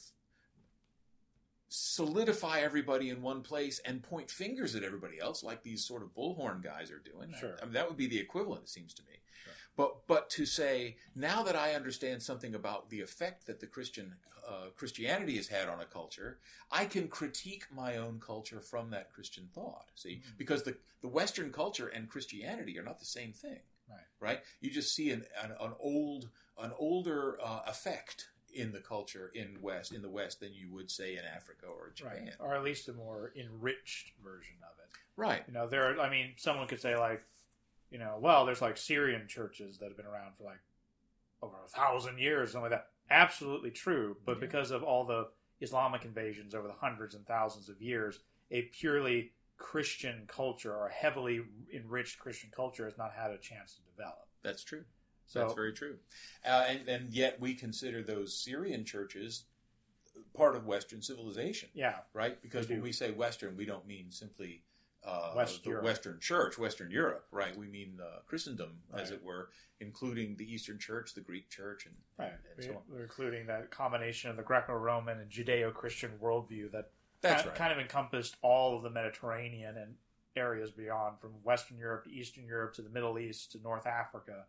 solidify everybody in one place and point fingers at everybody else, like these sort of bullhorn guys are doing. Sure. I mean, that would be the equivalent, it seems to me. Sure. But but to say now that I understand something about the effect that the Christian uh, Christianity has had on a culture, I can critique my own culture from that Christian thought. See, Mhm. because the the Western culture and Christianity are not the same thing, Right. Right? You just see an an, an old an older uh, effect in the culture in West in the West than you would say in Africa or Japan. Right. Or at least a more enriched version of it. Right. You know, there. Are, I mean, someone could say like, you know, well, there's like Syrian churches that have been around for like over a thousand years, something like that. Absolutely true, but Yeah. because of all the Islamic invasions over the hundreds and thousands of years, a purely Christian culture or a heavily enriched Christian culture has not had a chance to develop. That's true. So That's very true. Uh, and, and yet we consider those Syrian churches part of Western civilization, yeah, right? Because when we say Western, we don't mean simply uh, West the Europe. Western Church, Western Europe, right? We mean uh, Christendom, as it were, including the Eastern Church, the Greek Church, and, right. and We, so on. we're including that combination of the Greco-Roman and Judeo-Christian worldview that That's kind, right. kind of encompassed all of the Mediterranean and areas beyond, from Western Europe to Eastern Europe to the Middle East to North Africa,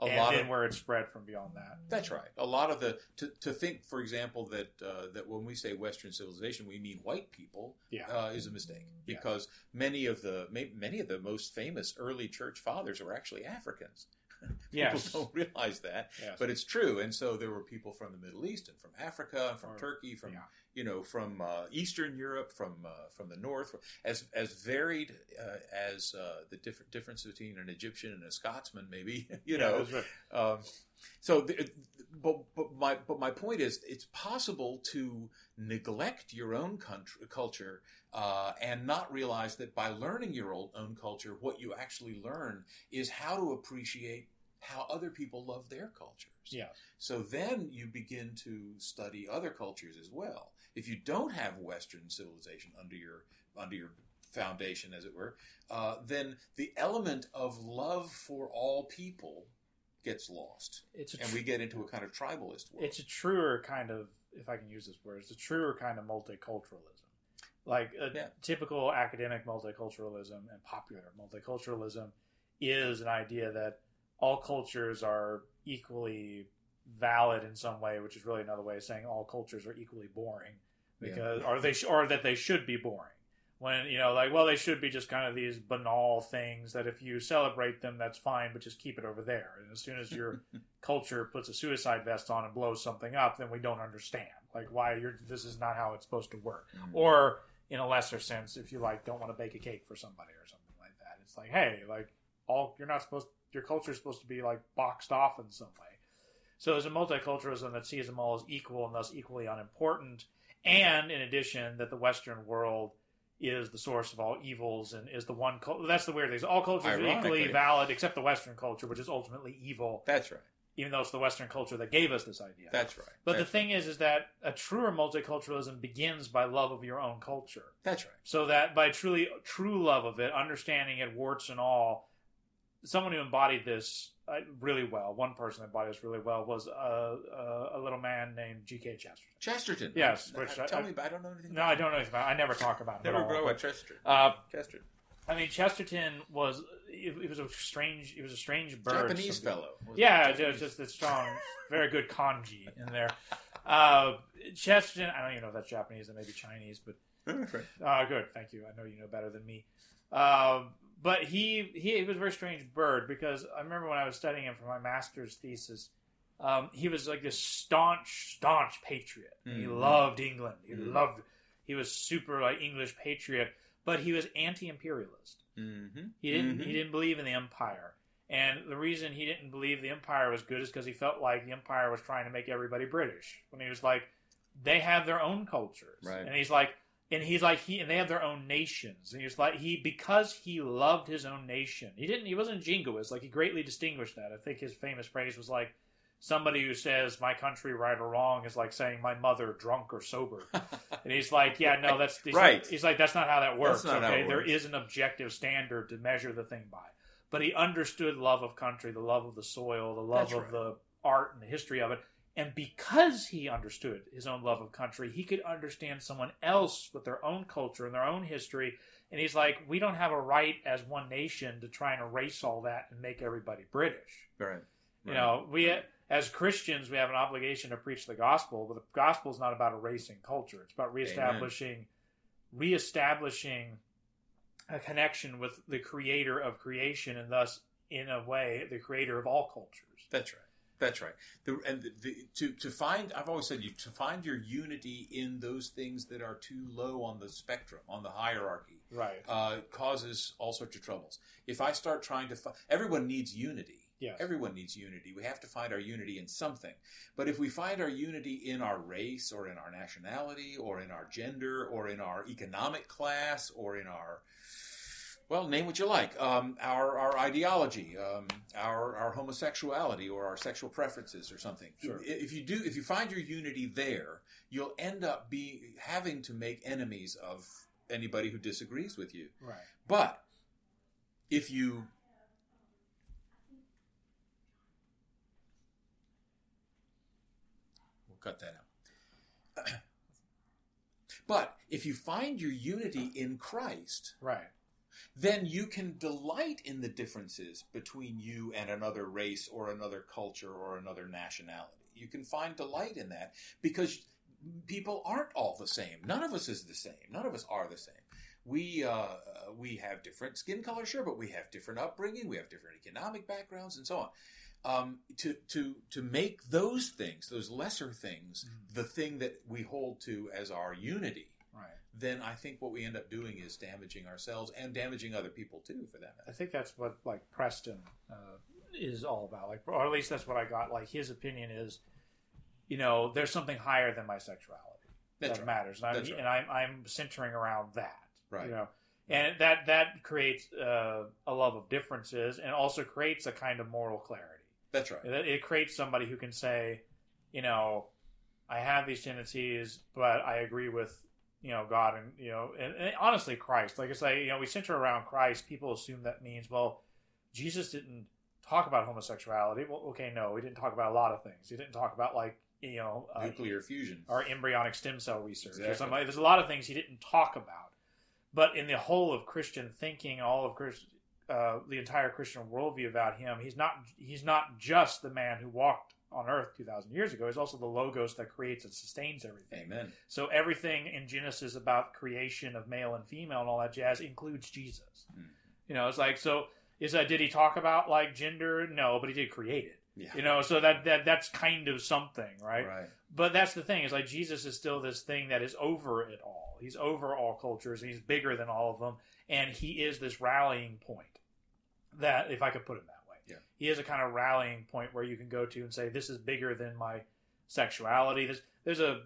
A and lot then of where it spread from beyond that. That's right. A lot of the to, to think, for example, that uh, that when we say Western civilization, we mean white people Yeah. uh, is a mistake Yeah. because many of the many of the most famous early church fathers were actually Africans. Yes. People don't realize that, Yes. but it's true. And so there were people from the Middle East and from Africa and from Or- Turkey, from yeah. you know, from uh, Eastern Europe, from uh, from the North, as as varied uh, as uh, the different difference between an Egyptian and a Scotsman, maybe you Yeah, know. right. Um, so, the, but but my but my point is, it's possible to neglect your own country, culture uh, and not realize that by learning your own, own culture, what you actually learn is how to appreciate how other people love their cultures. Yeah. So then you begin to study other cultures as well. If you don't have Western civilization under your under your foundation, as it were, uh, then the element of love for all people gets lost, It's a and we get into a kind of tribalist world. it's a truer kind of, if I can use this word, it's a truer kind of multiculturalism. Like a Yeah. typical academic multiculturalism and popular multiculturalism is an idea that all cultures are equally valid in some way, which is really another way of saying all cultures are equally boring Yeah. because or they sh- or that they should be boring. When you know, like, well, they should be just kind of these banal things that if you celebrate them, that's fine, but just keep it over there. And as soon as your culture puts a suicide vest on and blows something up, then we don't understand like why you're this is not how it's supposed to work. Mm. Or in a lesser sense, if you like don't want to bake a cake for somebody or something like that, it's like, hey, like all you're not supposed your culture is supposed to be like boxed off in some way. So there's a multiculturalism that sees them all as equal and thus equally unimportant, and in addition, that the Western world is the source of all evils and is the one. Cul- that's the weird thing. is All cultures are equally valid except the Western culture, which is ultimately evil, That's right. even though it's the Western culture that gave us this idea. That's right. but the that's, thing is, is that a truer multiculturalism begins by love of your own culture that's right. so that by truly true love of it, understanding it warts and all, someone who embodied this really well, one person that bought this really well was uh, uh, a little man named G.K. Chesterton. Chesterton. Yes, Uh, which uh, I- tell I- me, about, I don't know anything. No, I don't know anything about. I never talk about him. Never at all, know but, about Chesterton. Uh, Chesterton. I mean, Chesterton was it, it was a strange it was a strange bird. Japanese fellow. Yeah, it? just, it's strong, very good kanji in there. Uh, Chesterton, I don't even know if that's Japanese, it may be Chinese, but. Uh, good, thank you. I know you know better than me. Um, but he, he he was a very strange bird because I remember when I was studying him for my master's thesis, um, he was like this staunch, staunch patriot. He Mhm. loved England. He Mhm. loved. He was super like English patriot, but he was anti-imperialist. Mm-hmm. He didn't he didn't believe in the empire. And the reason he didn't believe the empire was good is because he felt like the empire was trying to make everybody British. When he was like, they have their own cultures, Right. and he's like, and he's like he and they have their own nations. And he's like he because he loved his own nation. He didn't he wasn't jingoist. Like he greatly distinguished that. I think his famous phrase was like. Somebody who says my country right or wrong is like saying my mother drunk or sober, and he's like, yeah, no, that's he's Right. Like, he's like, that's not how that works. okay, it there works. is an objective standard to measure the thing by. But he understood love of country, the love of the soil, the love That's of right. the art and the history of it. And because he understood his own love of country, he could understand someone else with their own culture and their own history. And he's like, we don't have a right as one nation to try and erase all that and make everybody British. Right. You know, we as Christians we have an obligation to preach the gospel, but the gospel is not about erasing culture. It's about reestablishing, reestablishing a connection with the Creator of creation, and thus, in a way, the Creator of all cultures. That's right. That's right. The, and the, the, to to find, I've always said, you to find your unity in those things that are too low on the spectrum, on the hierarchy, Right. uh, causes all sorts of troubles. If I start trying to, fi- everyone needs unity. Yes. Everyone needs unity. We have to find our unity in something. But if we find our unity in our race or in our nationality or in our gender or in our economic class or in our well, name what you like. Um, our our ideology, um, our our homosexuality, or our sexual preferences, or something. Sure. If you do, if you find your unity there, you'll end up be having to make enemies of anybody who disagrees with you. Right. But if you we'll cut that out. but if you find your unity in Christ, Right. Then you can delight in the differences between you and another race or another culture or another nationality. You can find delight in that because people aren't all the same. None of us is the same. None of us are the same. We uh, we have different skin color, sure, but we have different upbringing. We have different economic backgrounds, and so on. Um, to to to make those things, those lesser things, Mhm. the thing that we hold to as our unity, Right. Then I think what we end up doing is damaging ourselves and damaging other people too, for that I think that's what like Preston uh, is all about. Like, or at least that's what I got. Like his opinion is, you know, there's something higher than my sexuality That's that right. matters, and I'm right. and I'm, I'm centering around that. Right. You know, and that that creates uh, a love of differences, and also creates a kind of moral clarity. That's right. It, it creates somebody who can say, you know, I have these tendencies, but I agree with you know God and you know and, and honestly Christ. Like I say, you know, we center around Christ. People assume that means well, Jesus didn't talk about homosexuality. Well, okay, no, he didn't talk about a lot of things. He didn't talk about like you know, uh, Nuclear fusion. or embryonic stem cell research or something. There's a lot of things he didn't talk about, but in the whole of Christian thinking, all of Christ, uh, the entire Christian worldview about him, he's not he's not just the man who walked on Earth two thousand years ago. is also the logos that creates and sustains everything. Amen. So everything in Genesis about creation of male and female and all that jazz includes Jesus. Mhm. You know, it's like so. Is that did he talk about like gender? No, but he did create it. Yeah. You know, so that that that's kind of something, right? Right. But that's the thing is like Jesus is still this thing that is over it all. He's over all cultures. He's bigger than all of them, and he is this rallying point. That, if I could put it that. He is a kind of rallying point where you can go to and say, "This is bigger than my sexuality." There's there's a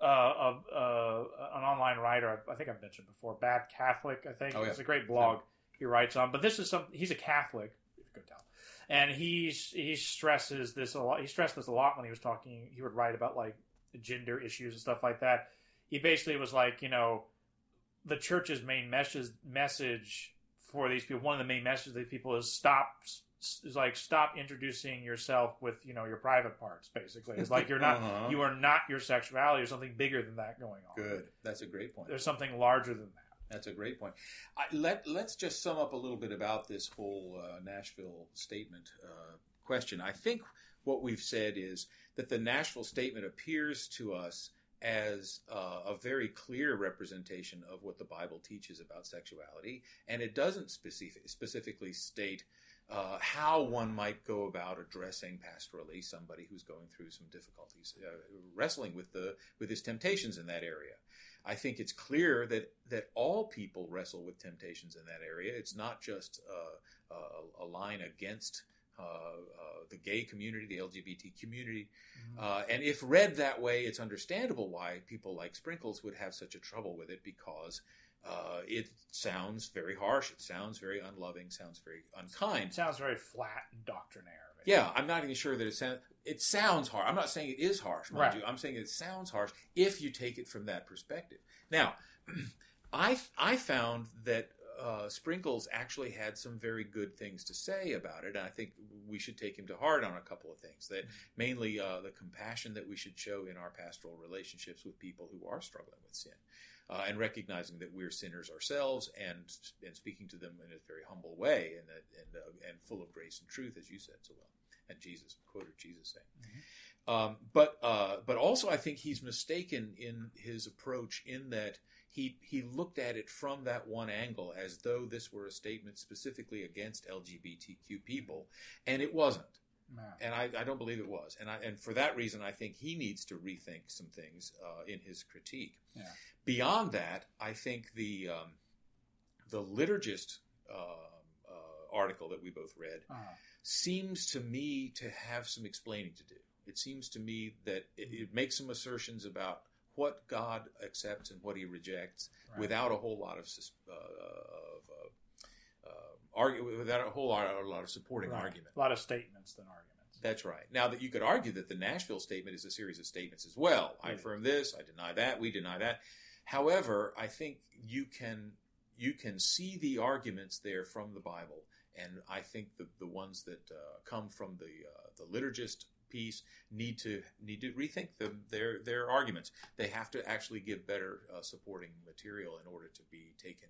uh, a, uh, an online writer I think I've mentioned before, Bad Catholic. I think Oh, yeah. it's a great blog he writes on. But this is some. He's a Catholic, if you could tell, and he's he stresses this a lot. He stressed this a lot when he was talking. He would write about like gender issues and stuff like that. He basically was like, you know, the church's main message message for these people. One of the main messages of these people is stop. Is like stop introducing yourself with you know your private parts. Basically, it's like you're not Uh-huh. you are not your sexuality. There's something bigger than that going on. Good. That's a great point. There's something larger than that. That's a great point. I, let Let's just sum up a little bit about this whole uh, Nashville statement uh, question. I think what we've said is that the Nashville statement appears to us as uh, a very clear representation of what the Bible teaches about sexuality, and it doesn't specific, specifically state. Uh, how one might go about addressing pastorally somebody who's going through some difficulties, uh, wrestling with the with his temptations in that area. I think it's clear that that all people wrestle with temptations in that area. It's not just uh, uh, a line against uh, uh, the gay community, the LGBT community. Uh, and if read that way, it's understandable why people like Sprinkles would have such a trouble with it because uh, it sounds very harsh. It sounds very unloving. Sounds very unkind. It sounds very flat and doctrinaire. Yeah, I'm not even sure that it sounds. It sounds harsh. I'm not saying it is harsh, mind Right. you. I'm saying it sounds harsh if you take it from that perspective. Now, I I found that uh, Sprinkles actually had some very good things to say about it, and I think we should take him to heart on a couple of things. That mainly uh, the compassion that we should show in our pastoral relationships with people who are struggling with sin. Uh, and recognizing that we're sinners ourselves, and and speaking to them in a very humble way, and that, and uh, and full of grace and truth, as you said so well and Jesus quoted Jesus saying. Um, but uh, but also, I think he's mistaken in his approach in that he he looked at it from that one angle as though this were a statement specifically against LGBTQ people, and it wasn't. No. And I, I don't believe it was. And I, and for that reason, I think he needs to rethink some things uh, in his critique. Yeah. Beyond that, I think the um, the liturgist uh, uh, article that we both read Uh-huh. seems to me to have some explaining to do. It seems to me that it, it makes some assertions about what God accepts and what He rejects Right. without a whole lot of uh, of argue without a whole lot, a lot of supporting Right. argument. A lot of statements than arguments. That's right. Now that you could argue that the Nashville statement is a series of statements as well. I affirm this. I deny that. We deny that. However, I think you can you can see the arguments there from the Bible, and I think the the ones that uh, come from the uh, the liturgist piece need to need to rethink them their their arguments. They have to actually give better uh, supporting material in order to be taken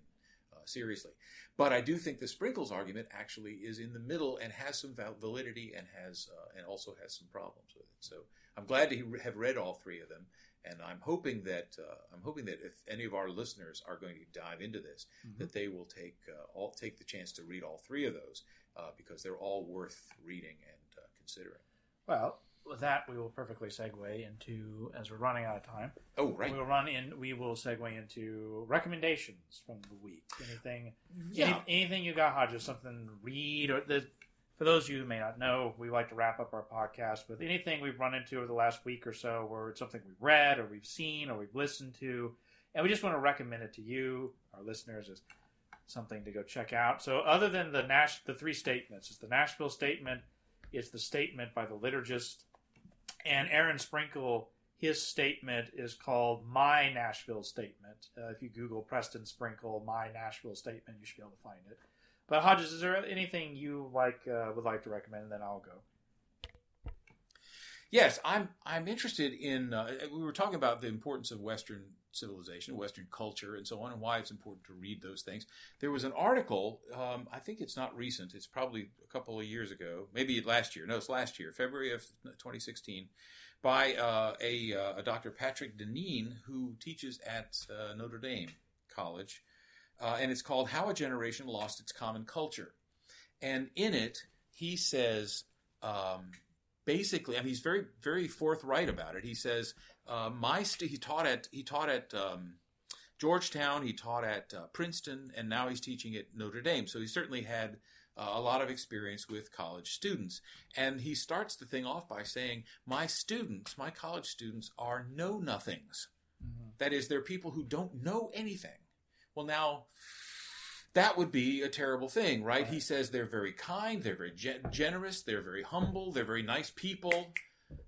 seriously. But I do think the sprinkles argument actually is in the middle and has some validity and has uh, and also has some problems with it. So I'm glad to have read all three of them, and I'm hoping that uh, I'm hoping that if any of our listeners are going to dive into this, Mhm. that they will take uh, all take the chance to read all three of those uh, because they're all worth reading and uh, considering. Well, with that, we will perfectly segue into, as we're running out of time, Oh, right. we will run in. We will segue into recommendations from the week. Anything, Yeah. any, anything you got, Hodges? Something to read or the. For those of you who may not know, we like to wrap up our podcast with anything we've run into over the last week or so, where it's something we've read or we've seen or we've listened to, and we just want to recommend it to you, our listeners, as something to go check out. So, other than the Nash, the three statements, it's the Nashville statement, it's the statement by the liturgist, and Aaron Sprinkle. His statement is called "My Nashville Statement." Uh, if you Google Preston Sprinkle "My Nashville Statement," you should be able to find it. But Hodges, is there anything you like uh, would like to recommend? And then I'll go. Yes, I'm. I'm interested in. Uh, we were talking about the importance of Western civilization, Western culture, and so on, and why it's important to read those things. There was an article. Um, I think it's not recent. It's probably a couple of years ago, maybe last year. No, it's last year, February of 2016, by uh, a, uh, a Dr. Patrick Deneen, who teaches at uh, Notre Dame College, uh, and it's called "How a Generation Lost Its Common Culture." And in it, he says. Um, basically, I mean, he's very, very forthright about it. He says, uh, "My st- he taught at he taught at um, Georgetown, he taught at uh, Princeton, and now he's teaching at Notre Dame. So he certainly had uh, a lot of experience with college students. And he starts the thing off by saying, "My students, my college students, are know nothings. Mhm. That is, they're people who don't know anything." Well, now that would be a terrible thing, right? He says they're very kind, they're very gen- generous, they're very humble, they're very nice people.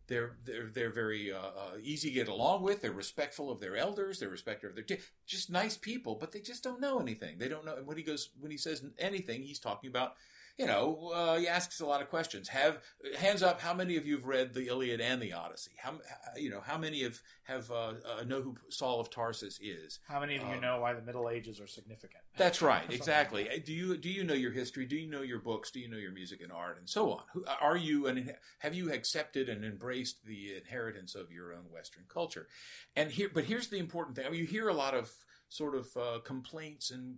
They're they're they're very uh, uh, easy to get along with. They're respectful of their elders. They're respectful of their t- just nice people, but they just don't know anything. They don't know. And when he goes when he says anything, he's talking about you know uh, he asks a lot of questions. Have hands up. How many of you have read the Iliad and the Odyssey? How you know how many have have uh, uh, know who Saul of Tarsus is? How many of you Um, know why the Middle Ages are significant? That's right, exactly. like that. Do you do you know your history? Do you know your books? Do you know your music and art and so on? Who, are you and have you accepted and embraced the inheritance of your own Western culture? And here, but here's the important thing. I mean, you hear a lot of sort of uh, complaints and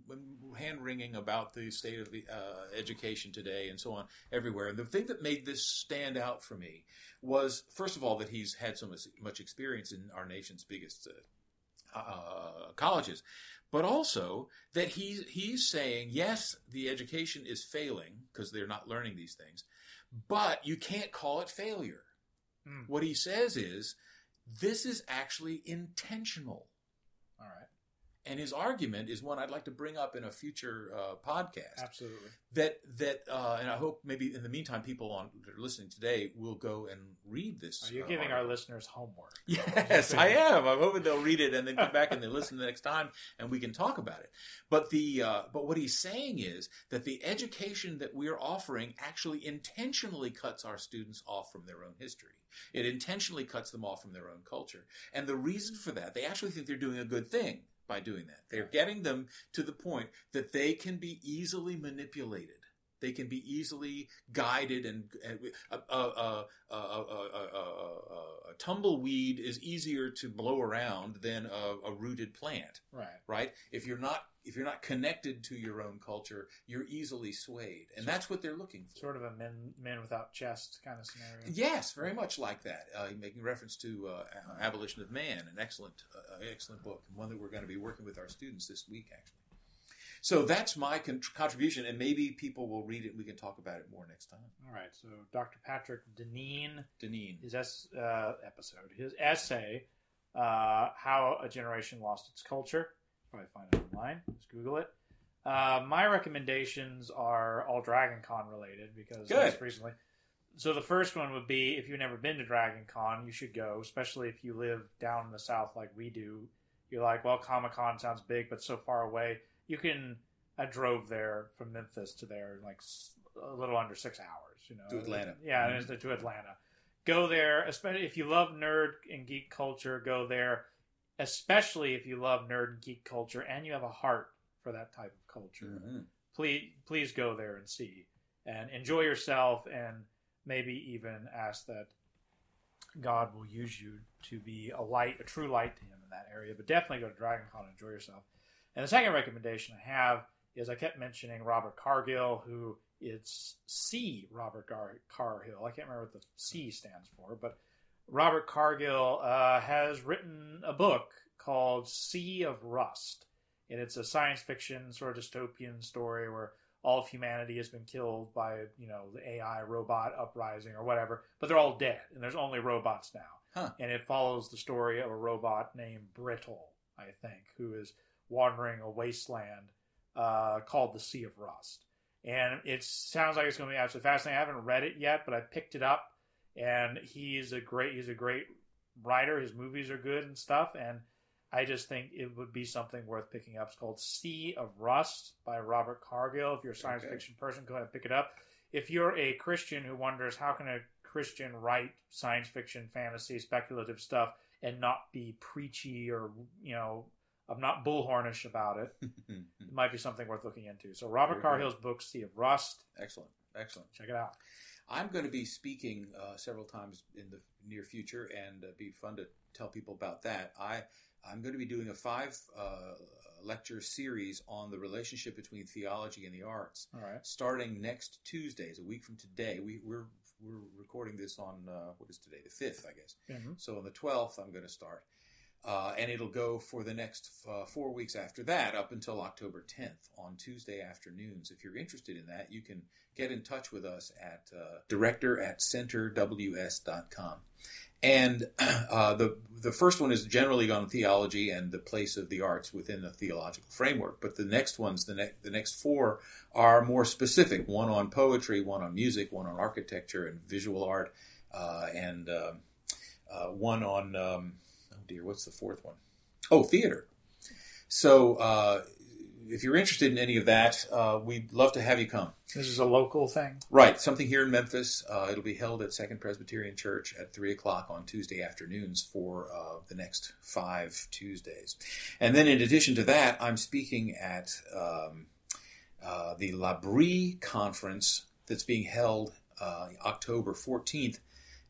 hand wringing about the state of the uh, education today and so on everywhere. And the thing that made this stand out for me was, first of all, that he's had so much, much experience in our nation's biggest uh, uh, colleges, but also that he's he's saying yes, the education is failing because they're not learning these things, but you can't call it failure. Hmm. What he says is this is actually intentional. All right. And his argument is one I'd like to bring up in a future uh, podcast. Absolutely. That that, uh, and I hope maybe in the meantime, people on that are listening today will go and read this. Are you uh, giving our listeners homework? Yes, I am. I'm hoping they'll read it and then come back and they listen the next time and we can talk about it. But the uh, but what he's saying is that the education that we're offering actually intentionally cuts our students off from their own history. It intentionally cuts them off from their own culture. And the reason for that, they actually think they're doing a good thing by doing that. They're getting them to the point that they can be easily manipulated. They can be easily guided, and and a, tumbleweed is easier to blow around than a, a rooted plant, Right. right? If you're not if you're not connected to your own culture, you're easily swayed, and that's what they're looking for. Sort of a men men without chest kind of scenario. Yes, very much like that. Uh, making reference to uh, Abolition of Man, an excellent, uh, excellent book, and one that we're going to be working with our students this week, actually. So that's my con- contribution, and maybe people will read it. and We can talk about it more next time. All right. So Dr. Patrick Deneen, Deneen. his es- uh, episode, his essay, uh, "How a Generation Lost Its Culture." Probably find it online. Just Google it. Uh, my recommendations are all Dragon Con related because Good. that's recently. So the first one would be if you've never been to Dragon Con, you should go, especially if you live down in the south like we do. You're like, well, Comic Con sounds big, but so far away. You can. I drove there from Memphis to there in like a little under six hours. You know, To Atlanta. Yeah, Mhm. is to Atlanta. Go there, especially if you love nerd and geek culture. Go there, especially if you love nerd and geek culture and you have a heart for that type of culture Mhm. please please go there and see and enjoy yourself and maybe even ask that God will use you to be a light, a true light to Him in that area. But definitely go to Dragon Con and enjoy yourself. And the second recommendation I have is I kept mentioning Robert Cargill, who it's C. Robert Gar- Cargill. I can't remember what the C stands for, but Robert Cargill uh, has written a book called Sea of Rust and it's a science fiction sort of dystopian story where all of humanity has been killed by you know the AI robot uprising or whatever, but they're all dead and there's only robots now. Huh. And it follows the story of a robot named Brittle, I think, who is wandering a wasteland uh, called the Sea of Rust. And it sounds like it's going to be absolutely fascinating. I haven't read it yet, but I picked it up, and he's a great he's a great writer. His movies are good and stuff, and I just think it would be something worth picking up. It's called Sea of Rust by Robert Cargill. If you're a science Okay. fiction person, go ahead and pick it up. If you're a Christian who wonders how can a Christian write science fiction, fantasy, speculative stuff and not be preachy or you know I'm not bullhornish about it. it might be something worth looking into. So Robert Cargill's book, Sea of Rust. Excellent, excellent. Check it out. I'm going to be speaking uh, several times in the near future, and uh, be fun to tell people about that. I I'm going to be doing a five uh, lecture series on the relationship between theology and the arts. All right. Starting next Tuesdays, a week from today. We, we're we're recording this on uh, what is today, the fifth, I guess. Mhm. So on the twelfth, I'm going to start, uh, and it'll go for the next uh, four weeks after that, up until October 10th on Tuesday afternoons. If you're interested in that, you can get in touch with us at uh, director at centerws.com. And uh, the the first one is generally on theology and the place of the arts within the theological framework. But the next ones, the next the next four, are more specific. One on poetry, one on music, one on architecture and visual art, uh, and um uh, one on um, dear, what's the fourth one? Oh, theater. So uh, if you're interested in any of that, uh, we'd love to have you come. This is a local thing. Right, something here in Memphis. Uh, it'll be held at Second Presbyterian Church at three o'clock on Tuesday afternoons for uh, the next five Tuesdays. And then, in addition to that, I'm speaking at um, uh, the L'Abri Conference that's being held uh, October 14th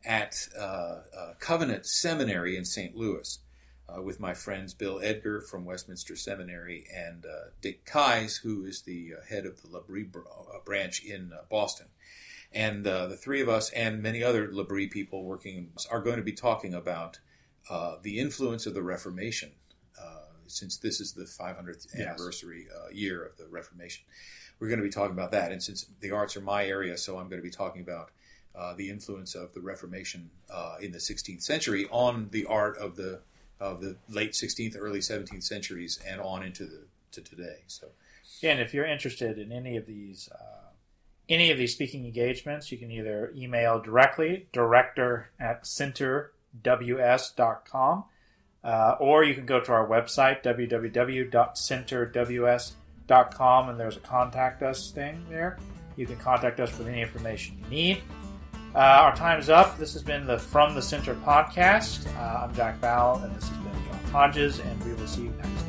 at uh, uh, Covenant Seminary in St. Louis. Uh, with my friends Bill Edgar from Westminster Seminary and uh, Dick Keyes, who is the uh, head of the L'Abri br- uh, branch in uh, Boston. And uh, the three of us and many other L'Abri people working are going to be talking about uh, the influence of the Reformation, uh, since this is the 500th Yes. anniversary uh, year of the Reformation. We're going to be talking about that. And since the arts are my area, so I'm going to be talking about uh, the influence of the Reformation uh, in the 16th century on the art of the of the late 16th, early 17th centuries, and on into the to today. So, Again, if you're interested in any of these uh, any of these speaking engagements, you can either email directly, director at centerws.com, uh, or you can go to our website, www.centerws.com, and there's a contact us thing there. You can contact us with any information you need. Uh, our time's up. This has been the From the Center podcast. Uh, I'm Jack Val, and this has been John Hodges, and we will see you next